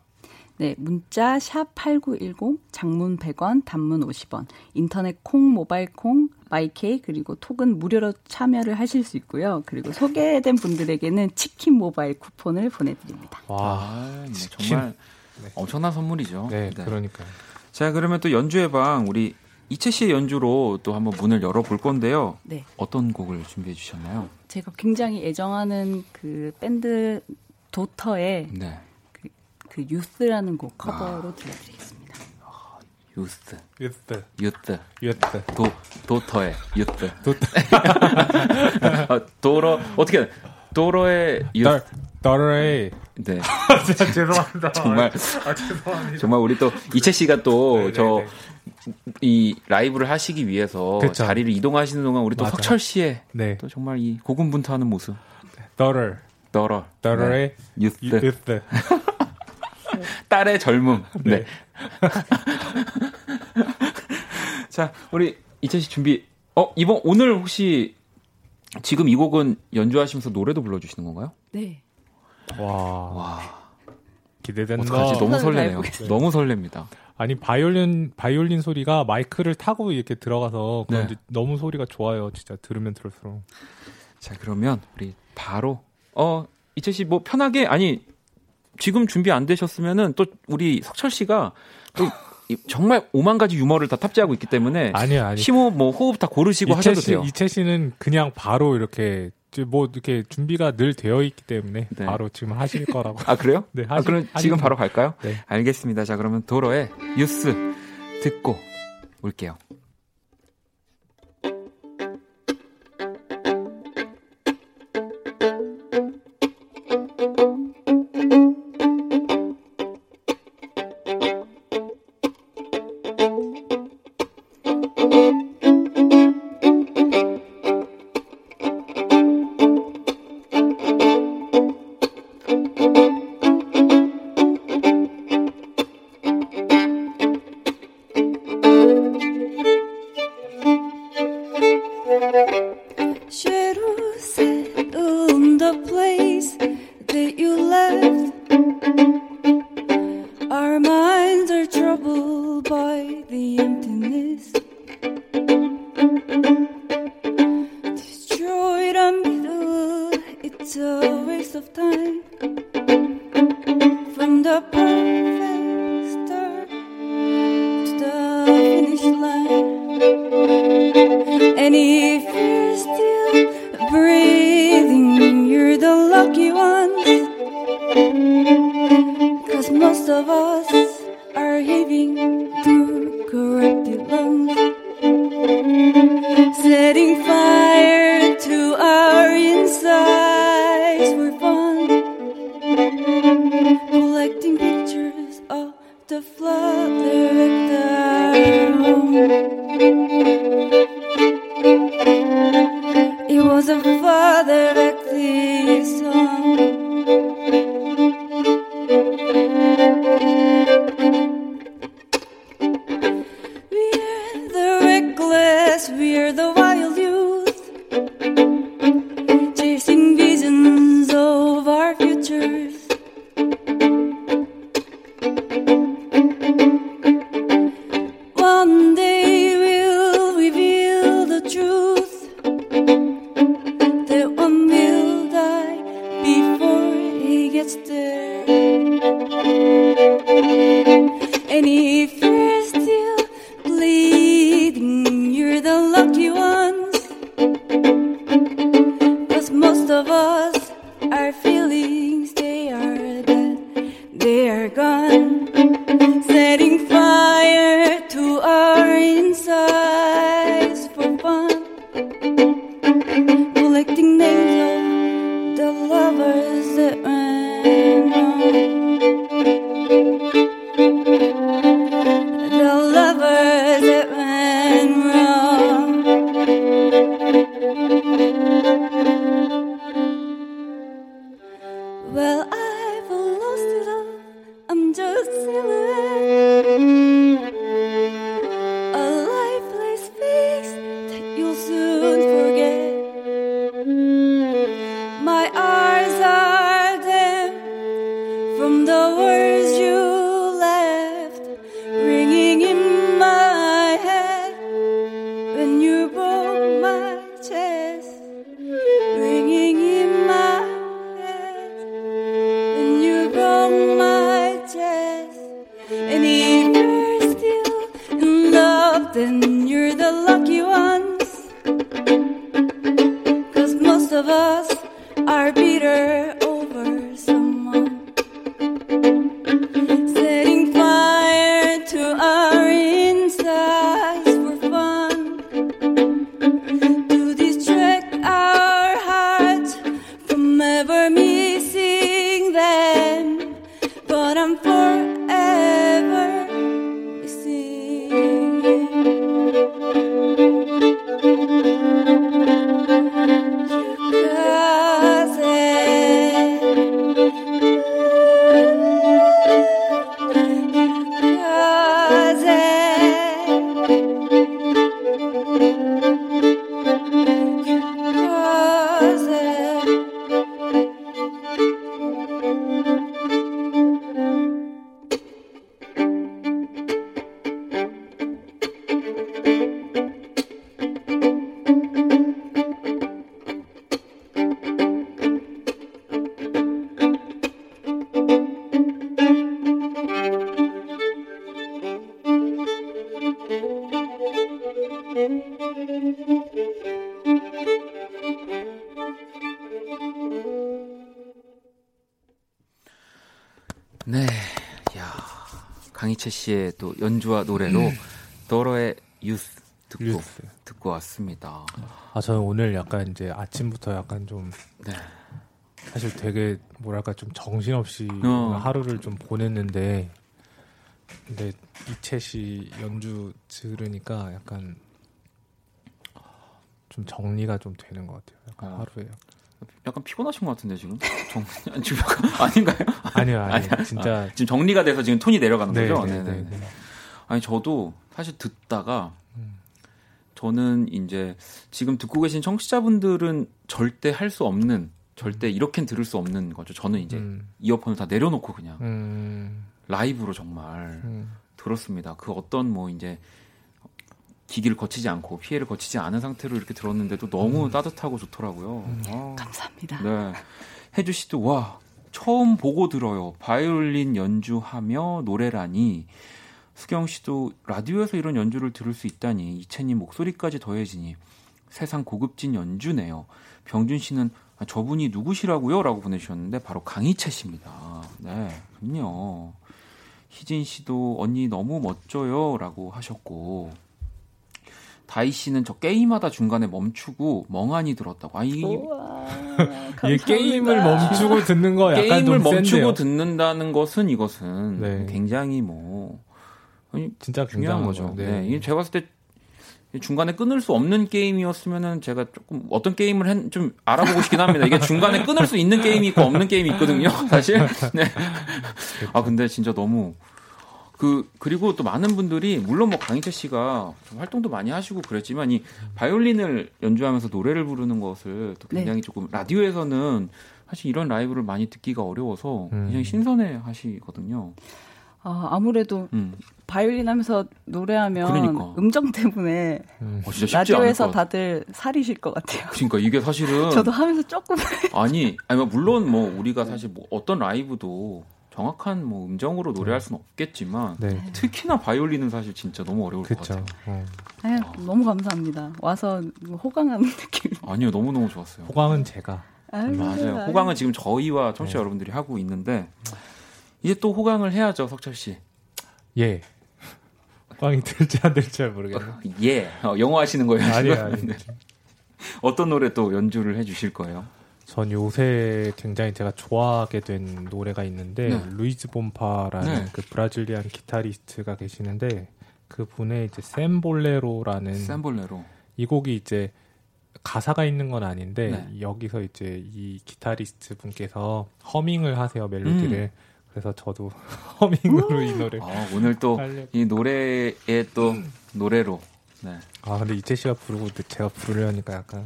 네, 문자 샵 8910 장문 100원, 단문 50원. 인터넷 콩, 모바일 콩, 마이케이 그리고 톡은 무료로 참여를 하실 수 있고요. 그리고 소개된 분들에게는 치킨 모바일 쿠폰을 보내 드립니다. 와, 아, 뭐 치킨. 정말 네. 엄청난 선물이죠. 네, 네. 그러니까요. 자, 그러면 또 연주의 방 우리 이채 씨의 연주로 또 한번 문을 열어 볼 건데요. 네. 어떤 곡을 준비해 주셨나요? 제가 굉장히 애정하는 그 밴드 도터의 네. 그 Youth라는 곡 커버로 들려드리겠습니다. 유스. 유스, 유스. 유스. 도 도터의 유스. 도터. 아, 도러 어떻게? 도러의 유스. 더러의 네. 진짜 죄송합니다. 정말 아, 죄송합니다. 정말 우리 또 이채 씨가 또 네, 네, 저 네. 이 라이브를 하시기 위해서 그쵸. 자리를 이동하시는 동안 우리 또 맞아요. 석철 씨의 네, 또 정말 이 고군분투하는 모습. 더러, 더러. 더러의 네. 유스. 유스. 딸의 젊음. 네. 네. 자, 우리 이채 씨 준비. 어, 이번 오늘 혹시 지금 이 곡은 연주하시면서 노래도 불러주시는 건가요? 네. 와, 와, 기대된다. 어떡하지? 너무 설레네요. 너무 설렙니다. 아니 바이올린 바이올린 소리가 마이크를 타고 이렇게 들어가서 그런지 네. 너무 소리가 좋아요. 진짜 들으면 들을수록. 자, 그러면 우리 바로 어 이채 씨뭐 편하게 아니 지금 준비 안 되셨으면은 또 우리 석철 씨가 또 이- 정말 오만 가지 유머를 다 탑재하고 있기 때문에 아니요, 아니. 심호흡 뭐 호흡 다 고르시고 이채 하셔도 씨, 돼요. 이채 씨는 그냥 바로 이렇게 뭐 이렇게 준비가 늘 되어 있기 때문에 네. 바로 지금 하실 거라고. 아 그래요? 네, 아, 하시- 그럼 지금 하시면 바로 갈까요? 네. 알겠습니다. 자 그러면 도로의 뉴스 듣고 올게요. power. 연주와 노래로 더러의 유스 듣고 유스. 듣고 왔습니다. 아 저는 오늘 약간 이제 아침부터 약간 좀 네. 사실 되게 뭐랄까 좀 정신없이 어. 하루를 좀 보냈는데 근데 이채 씨 연주 들으니까 약간 좀 정리가 좀 되는 것 같아요. 약간 어. 하루에 약간 피곤하신 것 같은데 지금 정 지금 아닌가요? 아니요, 아니요. 진짜 아, 지금 정리가 돼서 지금 톤이 내려가는 네, 거죠? 네, 네네. 네, 네. 아니 저도 사실 듣다가 음. 저는 이제 지금 듣고 계신 청취자분들은 절대 할 수 없는 절대 이렇게 들을 수 없는 거죠. 저는 이제 음, 이어폰을 다 내려놓고 그냥 음, 라이브로 정말 음. 들었습니다. 그 어떤 뭐 이제 기기를 거치지 않고 피해를 거치지 않은 상태로 이렇게 들었는데도 너무 음. 따뜻하고 좋더라고요. 아, 감사합니다. 네. 혜주 씨도 와 처음 보고 들어요. 바이올린 연주하며 노래라니. 수경 씨도 라디오에서 이런 연주를 들을 수 있다니 이채님 목소리까지 더해지니 세상 고급진 연주네요. 병준 씨는 아, 저분이 누구시라고요? 라고 보내주셨는데 바로 강희채 씨입니다. 네, 그럼요. 희진 씨도 언니 너무 멋져요. 라고 하셨고 다희 씨는 저 게임하다 중간에 멈추고 멍하니 들었다고. 아, 이 이게 게임을 멈추고 듣는 거 약간 게임을 좀 멈추고. 듣는다는 것은 이것은 네. 굉장히 뭐 진짜 중요한 거죠. 거. 네. 이게 제가 봤을 때 중간에 끊을 수 없는 게임이었으면은 제가 조금 어떤 게임을 했, 좀 알아보고 싶긴 합니다. 이게 중간에 끊을 수 있는 게임이 있고 없는 게임이 있거든요. 사실. 네. 아 근데 진짜 너무 그 그리고 또 많은 분들이 물론 뭐 강희철 씨가 좀 활동도 많이 하시고 그랬지만 이 바이올린을 연주하면서 노래를 부르는 것을 또 네. 굉장히 조금 라디오에서는 사실 이런 라이브를 많이 듣기가 어려워서 음. 굉장히 신선해 하시거든요. 아, 아무래도 음. 바이올린 하면서 노래하면 그러니까. 음정 때문에 음. 어, 진짜 쉽지 않을 라디오에서 것. 다들 살이실 것 같아요. 그러니까 이게 사실은 저도 하면서 조금 아니, 아니 뭐 물론 뭐 우리가 사실 뭐 어떤 라이브도 정확한 뭐 음정으로 노래할 수는 없겠지만 네. 특히나 바이올린은 사실 진짜 너무 어려울 것 그쵸. 같아요. 어. 아유, 너무 감사합니다. 와서 호강하는 느낌. 아니요, 너무 너무 좋았어요. 호강은 제가. 아유, 맞아요. 아유. 호강은 지금 저희와 청취자 네. 여러분들이 하고 있는데 이제 또 호강을 해야죠, 석철 씨. 예. 호강이 될지 안 될지 잘 모르겠네요. 예, 어, 영어 하시는 거예요? 아니에요, 지금? 아니에요. 네. 어떤 노래 또 연주를 해주실 거예요? 전 요새 굉장히 제가 좋아하게 된 노래가 있는데 네. 루이즈 본파라는 네. 그 브라질리안 기타리스트가 계시는데 그 분의 이제 샘볼레로라는 샘볼레로. 이 곡이 이제 가사가 있는 건 아닌데 네. 여기서 이제 이 기타리스트 분께서 허밍을 하세요 멜로디를 그래서 저도 허밍으로 이 노래 아, 오늘 또. 이 노래의 또 노래로. 네. 아 근데 이채 씨가 부르고 제가 부르려니까 약간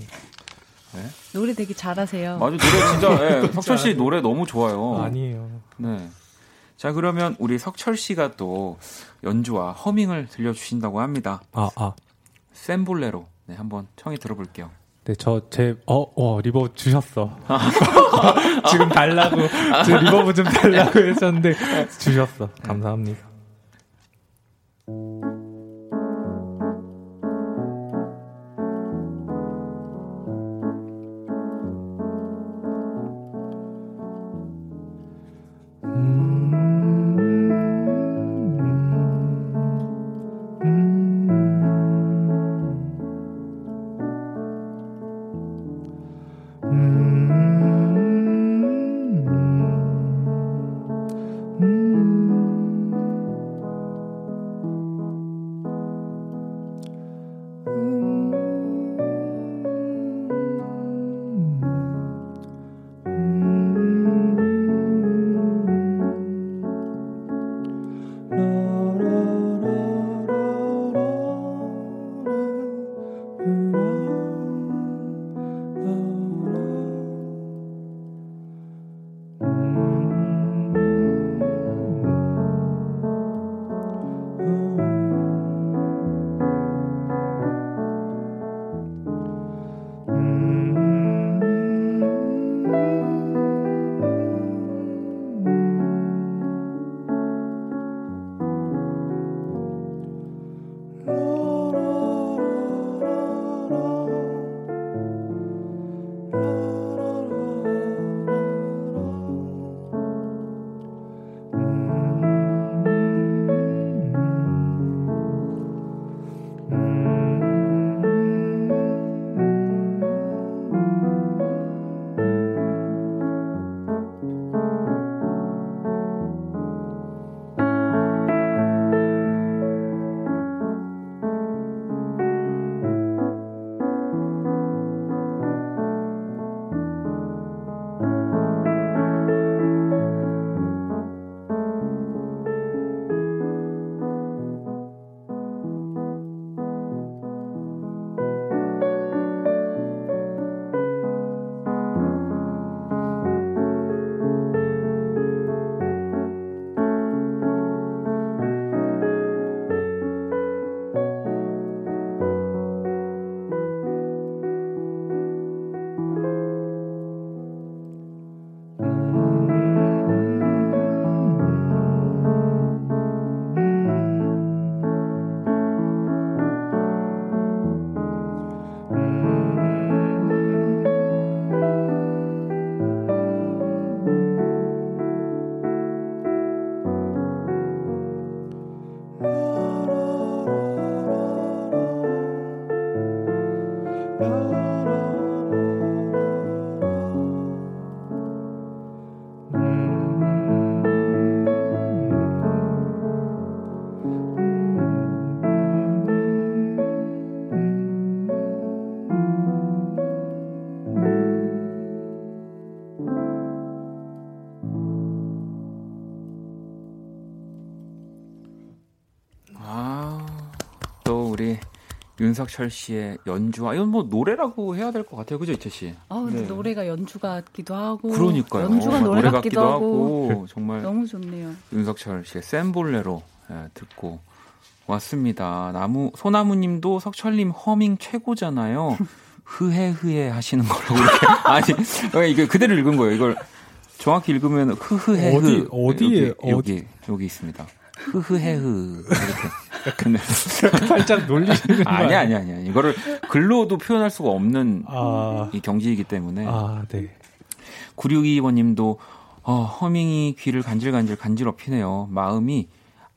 노래 되게 잘하세요. 맞아, 노래 진짜, 예, 석철 씨 노래 너무 좋아요. 아니에요 네. 자, 그러면 우리 석철 씨가 또 연주와 허밍을 들려주신다고 합니다. 아아 샘볼레로. 네, 한번 청해 들어볼게요. 네, 저, 제, 어, 어, reverb 주셨어. 지금 달라고, 제 reverb 좀 달라고 했었는데, 주셨어. 감사합니다. 윤석철 씨의 연주와 이건 뭐 노래라고 해야 될 것 같아요. 그죠, 이채 씨? 아, 근데 네. 노래가 연주 같기도 하고. 그러니까요. 연주가 어, 노래, 같기도 하고. 하고 정말 너무 좋네요. 윤석철 씨의 센볼레로 예, 듣고 왔습니다. 나무 소나무님도 석철님 허밍 최고잖아요. 흐해 흐해 하시는 거라고 이렇게 아니 어, 이게 그대로 읽은 거예요. 이걸 정확히 읽으면 흐흐해 어디- 흐 어디에, 여기, 여기 여기 있습니다. 흐흐해 흐 이렇게 근데 살짝 놀리시는 거 아니 아니 아니 이거를 글로도 표현할 수가 없는 아, 이 경지이기 때문에 아, 네. 9622번님도 어, 허밍이 귀를 간질간질 간지럽히네요. 마음이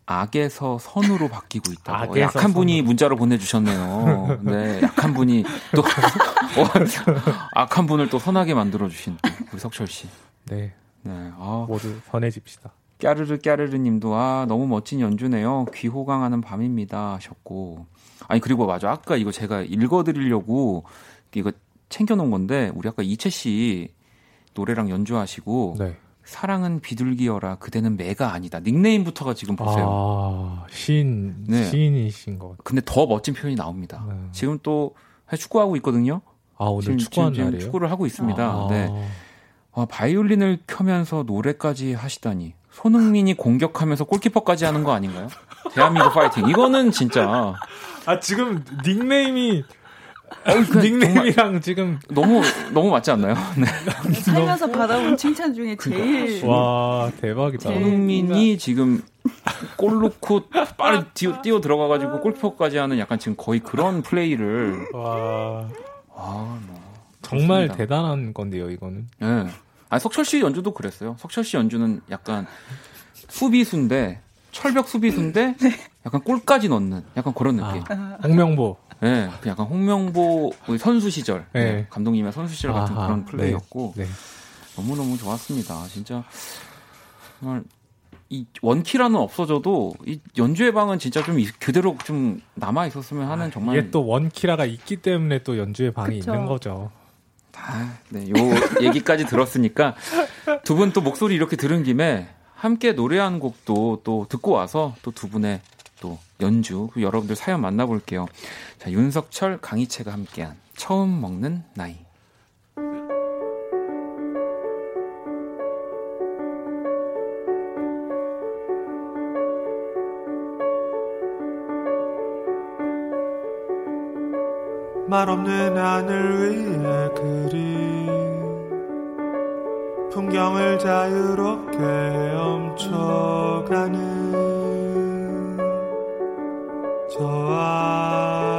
악에서 선으로 바뀌고 있다고. 악에서 약한 분이 선으로. 문자로 보내주셨네요. 네, 약한 분이 또 어, 악한 분을 또 선하게 만들어 주신 우리 석철 씨. 네. 네, 아, 모두 선해집시다. 까르르 까르르 님도 아 너무 멋진 연주네요. 귀 호강하는 밤입니다 하셨고. 아니 그리고 맞아 아까 이거 제가 읽어드리려고 이거 챙겨놓은 건데 우리 아까 이채 씨 노래랑 연주하시고 네. 사랑은 비둘기여라 그대는 매가 아니다 닉네임부터가 지금 보세요. 아, 시인, 네. 시인이신 것. 근데 더 멋진 표현이 나옵니다. 네. 지금 또 축구하고 있거든요. 아, 오늘 날이에요? 축구를 하고 있습니다. 아, 네. 아, 바이올린을 켜면서 노래까지 하시다니. 손흥민이 공격하면서 골키퍼까지 하는 거 아닌가요? 대한민국 파이팅. 이거는 진짜 아, 지금 닉네임이, 그 닉네임이랑 지금, 너무 너무 맞지 않나요? 네. 살면서 받아본 칭찬 중에 제일. 와, 대박이다. 손흥민이 지금 골 넣고 빨리 뛰어, 뛰어 들어가가지고 골키퍼까지 하는 약간 지금 거의 그런 플레이를 와, 아, 뭐. 정말 좋습니다. 대단한 건데요, 이거는. 예. 아 석철 씨 연주도 그랬어요. 석철 씨 연주는 약간 수비수인데 철벽 수비수인데 약간 골까지 넣는 약간 그런 느낌. 아, 홍명보. 예, 그 약간 홍명보 우리 선수 시절 네. 예, 감독님의 선수 시절 같은 아하, 그런 플레이였고 네. 네. 너무 너무 좋았습니다. 진짜 정말 이 원키라는 없어져도 이 연주의 방은 진짜 좀 이- 그대로 좀 남아 있었으면 하는 정말 이게 또 원키라가 있기 때문에 또 연주의 방이 그쵸. 있는 거죠. 아, 네, 요 얘기까지 들었으니까 두 분 또 목소리 이렇게 들은 김에 함께 노래한 곡도 또 듣고 와서 또 두 분의 또 연주 그리고 여러분들 사연 만나볼게요. 자, 윤석철, 강희채가 함께한 처음 먹는 나이. 말 없는 하늘 위에 그리 풍경을 자유롭게 헤엄쳐가는 저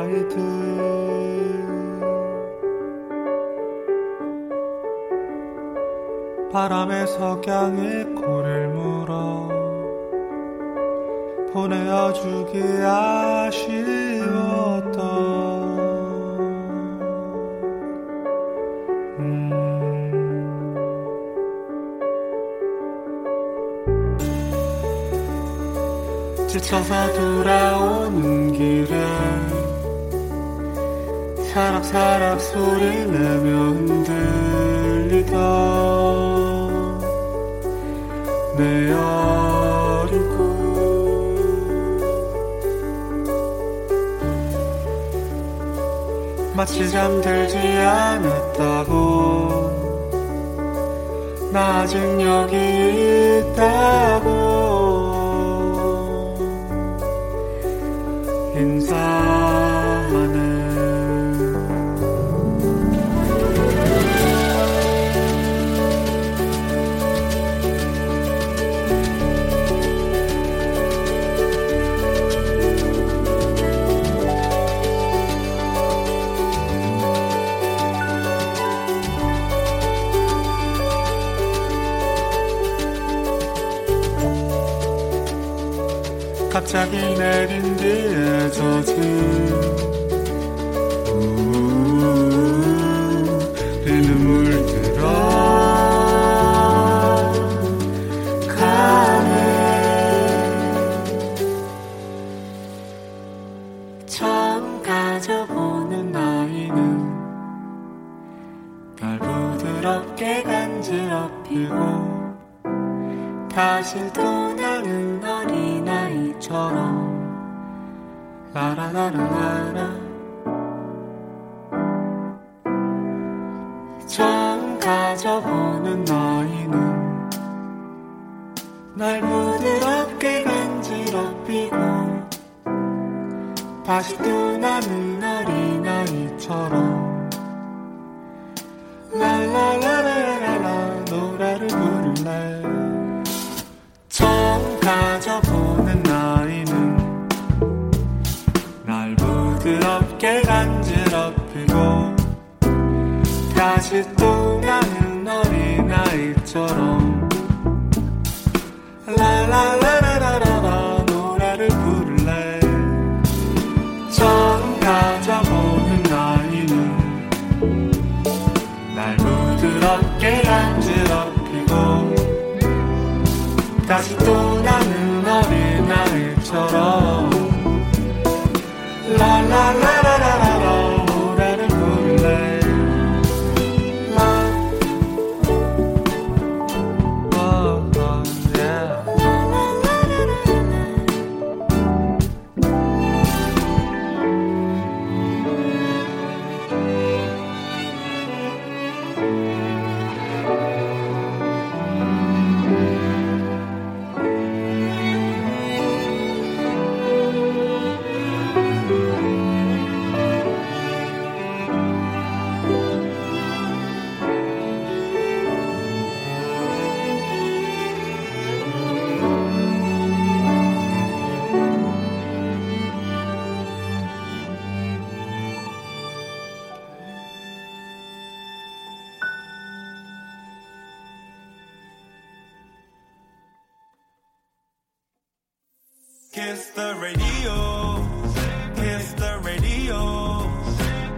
아이들 바람에 석양에 코를 물어 보내어주기 아쉬웠던 음. 지쳐서 돌아오는 길에 사락사락 소리 내며 흔들리던 내 어린 꿈 마치 잠들지 않았다고 나 아직 여기 Kiss the radio. Kiss the radio.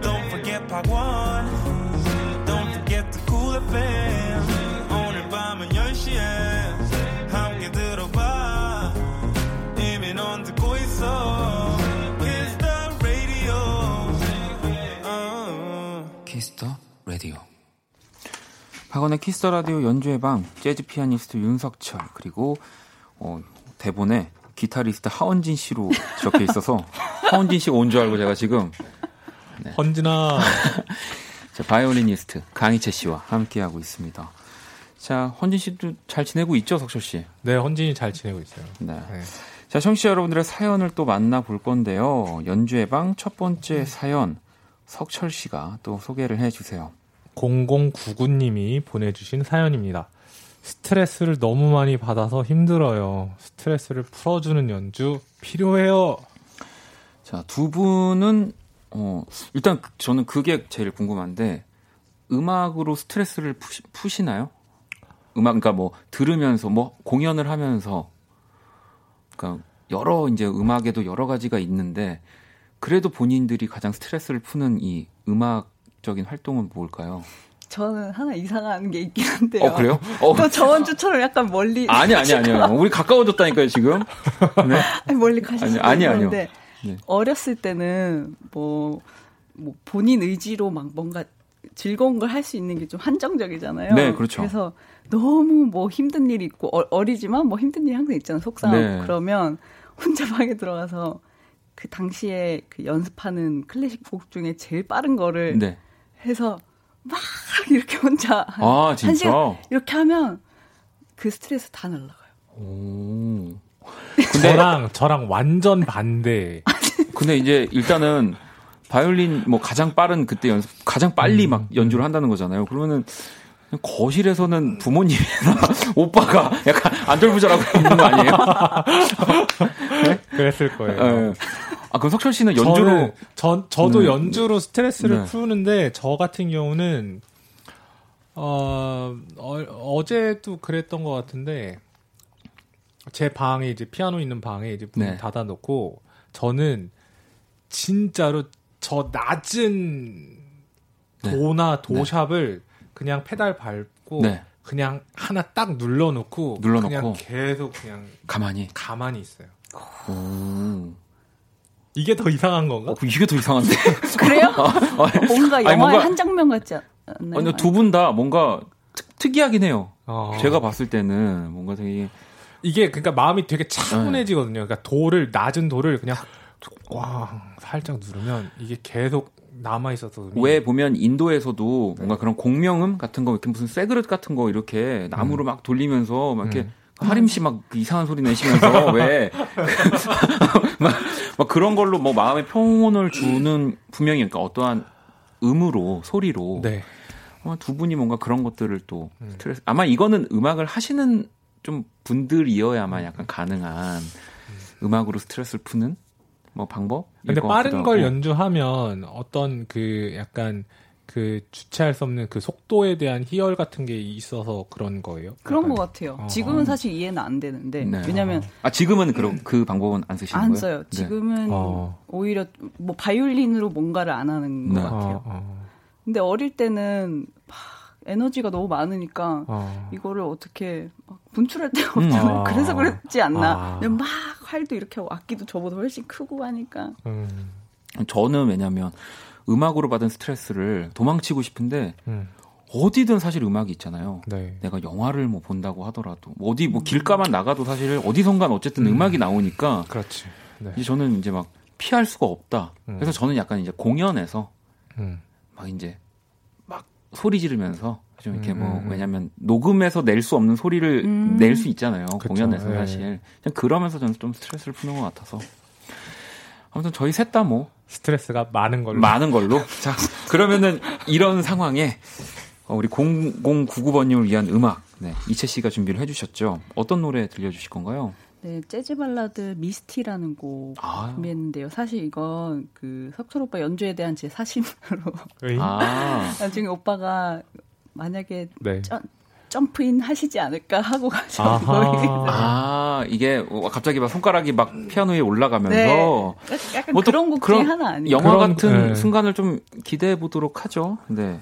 Don't forget Part 1. Don't forget the cool FM. 오늘 밤은 10시에 함께 들어봐. 이미 넌 듣고 있어. Kiss the radio. 어. Kiss the Radio. 박원의 Kiss the Radio 연주의 방 재즈 피아니스트 윤석철 그리고 어, 대본에 기타리스트 하헌진 씨로 적혀 있어서 하헌진 씨가 온 줄 알고 제가 지금 헌진아 자, 바이올리니스트 강이채 씨와 함께 하고 있습니다. 자, 헌진 씨도 잘 지내고 있죠, 석철 씨? 네 헌진이 잘 지내고 있어요. 네. 네. 자, 청취자 여러분들의 사연을 또 만나볼 건데요. 연주의 방 첫 번째 사연 석철 씨가 또 소개를 해주세요. 0099님이 보내주신 사연입니다. 스트레스를 너무 많이 받아서 힘들어요. 스트레스를 풀어주는 연주 필요해요. 자, 두 분은 어, 일단 그- 저는 그게 제일 궁금한데 음악으로 스트레스를 푸시, 푸시나요? 음악 그러니까 뭐 들으면서 뭐 공연을 하면서 그러니까 여러 이제 음악에도 여러 가지가 있는데 그래도 본인들이 가장 스트레스를 푸는 이 음악적인 활동은 뭘까요? 저는 하나 이상한 게 있긴 한데요. 어 그래요? 어, 또 저번 주처럼 약간 멀리 아니 아니 아니요. 우리 가까워졌다니까요 지금. 네. 아니, 멀리 가시는 아니, 아니, 아니요. 데 네. 어렸을 때는 뭐, 뭐 본인 의지로 막 뭔가 즐거운 걸 할 수 있는 게 좀 한정적이잖아요. 네, 그렇죠. 그래서 너무 뭐 힘든 일이 있고 어, 리지만뭐 힘든 일이 항상 있잖아요. 속상하고 네. 그러면 혼자 방에 들어가서 그 당시에 그 연습하는 클래식 곡 중에 제일 빠른 거를 네. 해서 막 이렇게 혼자 한, 아한 진짜. 시간 이렇게 하면 그 스트레스 다 날라가요. 오. 저랑 저랑 완전 반대. 근데 이제 일단은 바이올린 뭐 가장 빠른 그때 연습 가장 빨리 막 연주를 한다는 거잖아요. 그러면은 거실에서는 부모님이나 오빠가 약간 안절부절하고 있는 거 아니에요? 그랬을 거예요. 예. 아 그럼 석철 씨는 연주로 전 저도 음. 연주로 스트레스를 네. 푸는데 저 같은 경우는 어, 어 어 제도 그랬던 것 같은데 제 방에 이제 피아노 있는 방에 이제 문 네. 닫아놓고 저는 진짜로 저 낮은 네. 도나 도샵을 그냥 페달 밟고 네. 그냥 하나 딱 눌러놓고 눌러놓고. 그냥 계속 그냥 가만히. 가만히 있어요. 오. 이게 더 이상한 건가? 어, 이게 더 이상한데. 그래요? 어, 뭔가 아니, 영화의 뭔가- 한 장면 같지 않나요? 아니 두분 다 뭔가 특, 특이하긴 해요. 어. 제가 봤을 때는 뭔가 되게 이게 그러니까 마음이 되게 차분해지거든요. 그러니까 돌을 낮은 돌을 그냥 와 살짝 누르면 이게 계속 남아 있어서 왜 보면 인도에서도 뭔가 그런 공명음 같은 거 이렇게 무슨 쇠그릇 같은 거 이렇게 나무로 막 돌리면서 막 이렇게 음. 하림 씨 막 이상한 소리 내시면서 왜 막, 막 그런 걸로 뭐 마음의 평온을 주는 분명히 그러니까 어떠한 음으로 소리로 네. 아마 두 분이 뭔가 그런 것들을 또 음. 스트레스 아마 이거는 음악을 하시는 좀 분들이어야만 약간 가능한 음악으로 스트레스를 푸는 뭐 방법 근데 빠른 걸 연주하면 어떤 그 약간 그 주체할 수 없는 그 속도에 대한 희열 같은 게 있어서 그런 거예요. 그런 약간. 것 같아요. 어. 지금은 사실 이해는 안 되는데 네. 왜냐하면 아 지금은 그런 그 방법은 안 쓰시는 안 거예요? 써요. 네. 지금은 어. 오히려 뭐 바이올린으로 뭔가를 안 하는 네. 것 같아요. 어, 어, 근데 어릴 때는 막 에너지가 너무 많으니까 어. 이거를 어떻게 막 분출할 데가 음. 없잖아요. 아. 그래서 그랬지 않나. 아. 막 활도 이렇게 하고 악기도 저보다 훨씬 크고 하니까. 음, 저는 왜냐면 음악으로 받은 스트레스를 도망치고 싶은데 음, 어디든 사실 음악이 있잖아요. 네. 내가 영화를 뭐 본다고 하더라도 뭐 어디 뭐 길가만 나가도 사실 어디선간 어쨌든 음. 악이 나오니까 그렇지. 네. 이제 저는 이제 막 피할 수가 없다. 음. 그래서 저는 약간 이제 공연에서 음, 막 이제 막 소리 지르면서 좀 이렇게 음, 뭐 음, 음. 왜냐면 녹음해서 낼 수 없는 소리를 음. 낼수 있잖아요. 그쵸, 공연에서 예. 사실 그냥 그러면서 저는 좀 스트레스를 푸는 것 같아서 아무튼 저희 셋 다 뭐 스트레스가 많은 걸로. 많은 걸로 자 그러면은 이런 상황에 어, 우리 0099번님을 위한 음악 네, 이채 씨가 준비를 해주셨죠. 어떤 노래 들려주실 건가요? 네, 재즈 발라드 미스티라는 곡 아, 준비했는데요. 사실 이건 그 석철 오빠 연주에 대한 제 사심으로? 아, 나중에 오빠가 만약에 네. 점, 점프인 하시지 않을까 하고. 거예요. 아 이게 어, 갑자기 막 손가락이 막 피아노 위에 올라가면서 네. 약간 뭐또 그런 곡 그런 중에 하나 아니에요? 영화 그런- 같은 네. 순간을 좀 기대해 보도록 하죠. 네.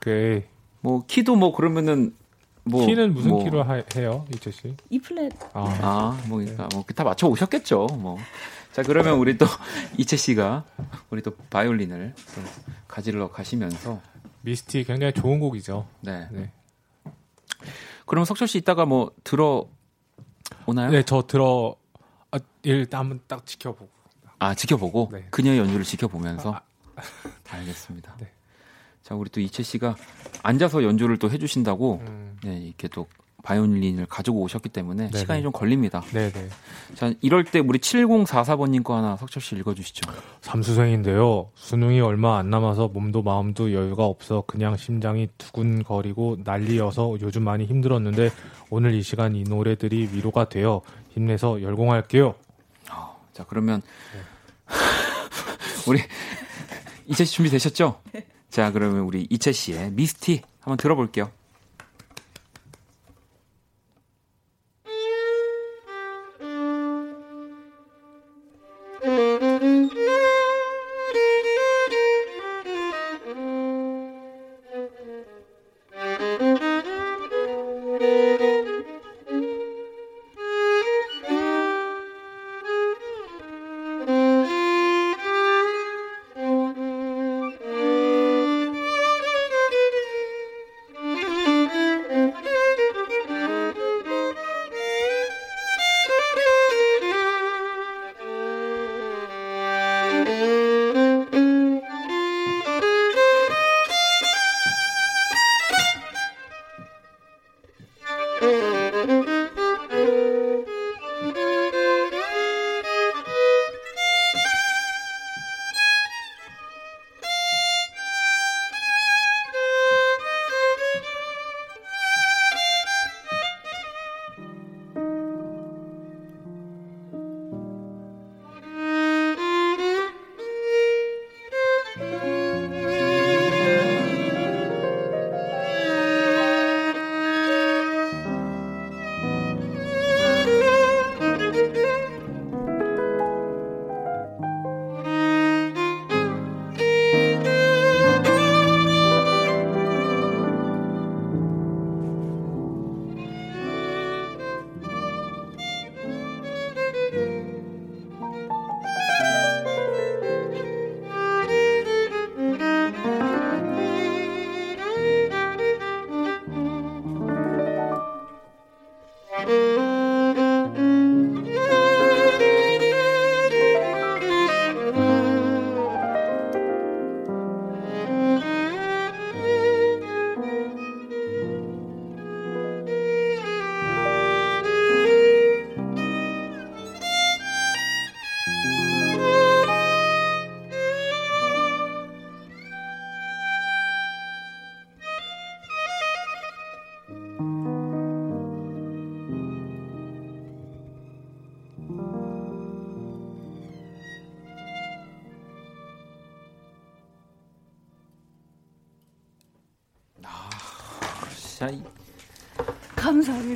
그뭐 키도 뭐 그러면은 뭐 키는 무슨 뭐, 키로 하, 해요, 이채 씨? 이 플랫 아, 아, 뭐 그러니까 뭐다 맞춰 오셨겠죠. 뭐. 자, 그러면 우리 또 이채 씨가 우리 또 바이올린을 또 가지러 가시면서 미스티 굉장히 좋은 곡이죠. 네. 네. 그럼 석철 씨 이따가 뭐 들어 오나요? 네, 저 들어 아, 일단 한번 딱 지켜보고. 아, 지켜보고 네. 그녀의 연주를 지켜보면서 아, 알겠습니다. 네. 자, 우리 또 이채 씨가 앉아서 연주를 또 해주신다고 음, 네, 이렇게 또 바이올린을 가지고 오셨기 때문에 네네. 시간이 좀 걸립니다. 네, 네. 자, 이럴 때 우리 7044번님 거 하나 석철 씨 읽어주시죠. 삼수생인데요. 수능이 얼마 안 남아서 몸도 마음도 여유가 없어 그냥 심장이 두근거리고 난리여서 요즘 많이 힘들었는데 오늘 이 시간 이 노래들이 위로가 되어 힘내서 열공할게요. 자, 그러면 우리 이채 씨 준비되셨죠? 자, 그러면 우리 이채 씨의 미스티 한번 들어볼게요.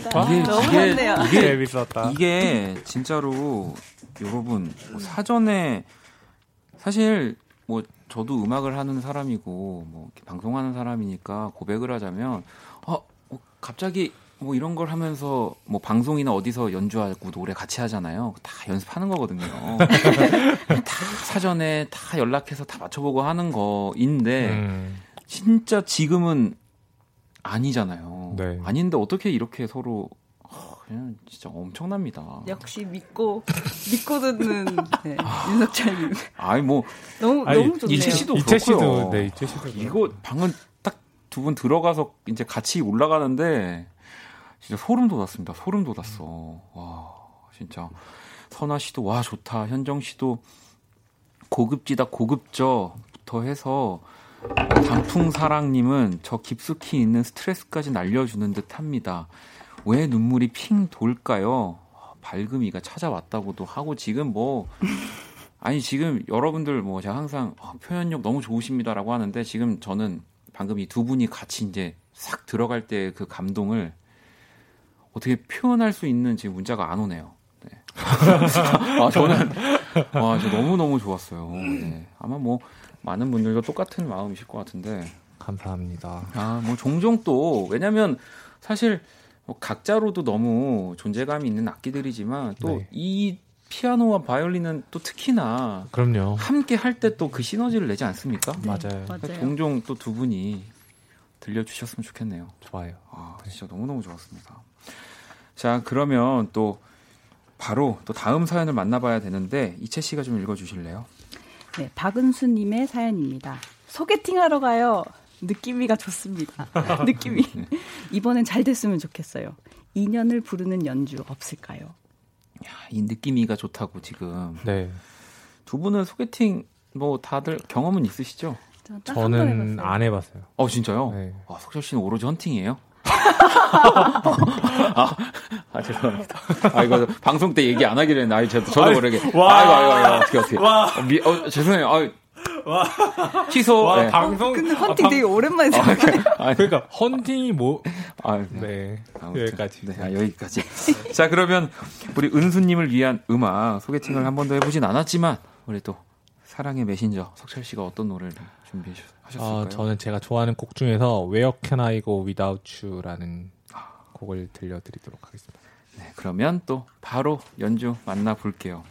감사합니다. 이게 너무 이게 좋네요. 이게 재밌었다. 이게 진짜로 여러분 뭐 사전에 사실 뭐 저도 음악을 하는 사람이고 뭐 방송하는 사람이니까 고백을 하자면 어뭐 갑자기 뭐 이런 걸 하면서 뭐 방송이나 어디서 연주하고 노래 같이 하잖아요. 다 연습하는 거거든요. 다 사전에 다 연락해서 다 맞춰보고 하는 거인데 음, 진짜 지금은 아니잖아요. 네. 아닌데 어떻게 이렇게 서로 어, 그냥 진짜 엄청납니다. 역시 믿고 믿고 듣는 네, 윤석철님 아니 뭐 너무 아니, 너무 좋네요. 이채 씨도 이채 씨도. 네 이채 씨도 이거 방금 딱두 분 들어가서 이제 같이 올라가는데 진짜 소름 돋았습니다. 소름 돋았어. 와 진짜 선아 씨도 와 좋다. 현정 씨도 고급지다 고급져부터 해서 단풍사랑님은 저 깊숙이 있는 스트레스까지 날려주는 듯 합니다. 왜 눈물이 핑 돌까요? 밝음이가 찾아왔다고도 하고 지금 뭐 아니 지금 여러분들 뭐 제가 항상 어, 표현력 너무 좋으십니다라고 하는데 지금 저는 방금 이 두 분이 같이 이제 싹 들어갈 때 그 감동을 어떻게 표현할 수 있는 지금 문자가 안 오네요. 네. 아 저는 와, 저 너무 너무 좋았어요. 네. 아마 뭐 많은 분들도 똑같은 마음이실 것 같은데 감사합니다. 아, 뭐 종종 또 왜냐면 사실 뭐 각자로도 너무 존재감이 있는 악기들이지만 또 네. 이 피아노와 바이올린은 또 특히나 그럼요. 함께 할 때 또 그 시너지를 내지 않습니까? 맞아요. 맞아요. 종종 또 두 분이 들려주셨으면 좋겠네요. 좋아요. 아, 진짜 너무너무 좋았습니다. 자, 그러면 또 바로 또 다음 사연을 만나봐야 되는데 이채 씨가 좀 읽어주실래요? 네, 박은수님의 사연입니다. 소개팅하러 가요. 느낌이가 좋습니다. 느낌이 이번엔 잘 됐으면 좋겠어요. 인연을 부르는 연주 없을까요? 야, 이 느낌이가 좋다고 지금 네. 두 분은 소개팅 뭐 다들 경험은 있으시죠? 저는 해봤어요. 안 해봤어요. 어 진짜요? 네. 와 석철 씨는 오로지 헌팅이에요? 아, 아, 죄송합니다. 아 이거 방송 때 얘기 안 하기로 했는데 아이 저도 저도 모르게 와. 아이고 아이고 아이고 어떻게 어떻게 와. 어, 미, 어 죄송해요. 아, 취소. 와 네. 방송 근데 아, 헌팅 방- 되게 오랜만에 아, 들어요. 아, 그러니까 헌팅이 뭐 아, 네. 네. 아무튼, 여기까지. 네, 아, 여기까지. 자, 그러면 우리 은수님을 위한 음악 소개팅을 한 번도 해보진 않았지만 우리 또 사랑의 메신저 석철 씨가 어떤 노래를 준비하셨을까요? 어, 저는 제가 좋아하는 곡 중에서 Where Can I Go Without You라는 곡을 들려드리도록 하겠습니다. 네, 그러면 또 바로 연주 만나 볼게요.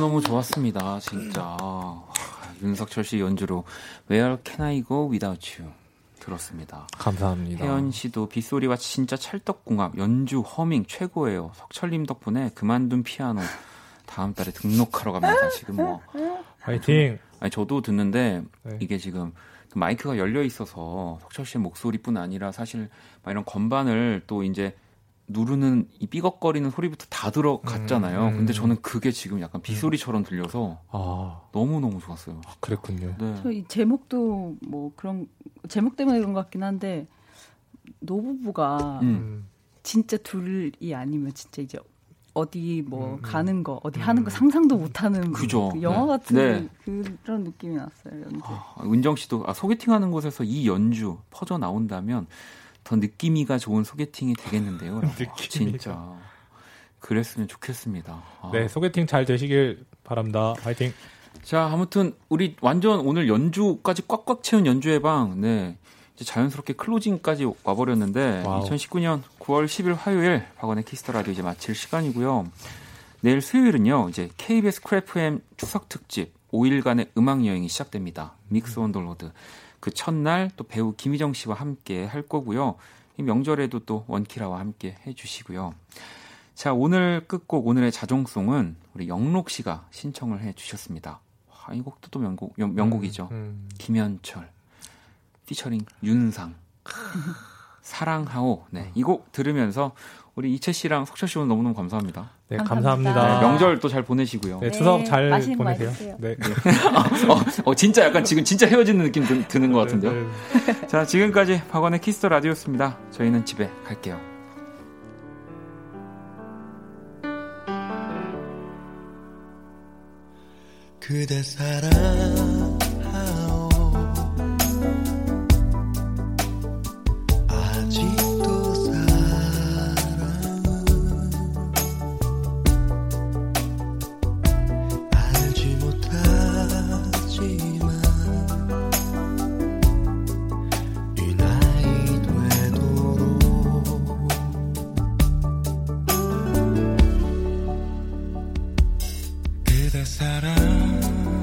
너무너무 좋았습니다. 진짜. 와, 윤석철 씨 연주로 Where Can I Go Without You 들었습니다. 감사합니다. 혜연 씨도 빗소리와 진짜 찰떡궁합, 연주, 허밍 최고예요. 석철님 덕분에 그만둔 피아노 다음 달에 등록하러 갑니다. 지금 뭐. 화이팅! 아니, 저도 듣는데 네. 이게 지금 그 마이크가 열려 있어서 석철 씨의 목소리뿐 아니라 사실 막 이런 건반을 또 이제 누르는 이 삐걱거리는 소리부터 다 들어갔잖아요. 음, 음. 근데 저는 그게 지금 약간 빗소리처럼 들려서 아, 너무너무 좋았어요. 그랬군요. 네. 저이 제목도 뭐 그런 제목 때문에 그런 것 같긴 한데 노부부가 음. 음. 진짜 둘이 아니면 진짜 이제 어디 뭐 음, 가는 거 어디 하는 거 상상도 못하는 그죠. 그 영화 네. 같은 네. 그런 느낌이 났어요. 연주. 아, 은정 씨도 아, 소개팅하는 곳에서 이 연주 퍼져 나온다면 더 느낌이가 좋은 소개팅이 되겠는데요. 느낌이가. 진짜 그랬으면 좋겠습니다. 아. 네, 소개팅 잘 되시길 바랍니다. 화이팅! 자, 아무튼 우리 완전 오늘 연주까지 꽉꽉 채운 연주의 방, 네. 이제 자연스럽게 closing까지 와버렸는데 와우. 2019년 9월 10일 화요일 박원의 Kiss the Radio 이제 마칠 시간이고요. 내일 수요일은요, 이제 KBS Cool FM 추석 특집 5일간의 음악 여행이 시작됩니다. Music Wonder Road. 그 첫날 또 배우 김희정 씨와 함께 할 거고요. 이 명절에도 또 원키라와 함께 해주시고요. 자, 오늘 끝곡 오늘의 자정송은 우리 영록 씨가 신청을 해 주셨습니다. 아, 이 곡도 또 명곡, 명- 명곡이죠. 음, 김현철 피처링 윤상 사랑하오 네, 이 곡 들으면서 우리 이채 씨랑 석철 씨 오늘 너무너무 감사합니다. 네, 감사합니다. 감사합니다. 네, 명절 또 잘 보내시고요. 네, 추석 네, 잘 보내세요. 드세요. 네. 어, 어, 진짜 약간 지금 진짜 헤어지는 느낌 드, 드는 것 같은데요. 네, 네. 자, 지금까지 박원의 Kiss the Radio였습니다. 저희는 집에 갈게요. 그대 사랑 그대 사랑.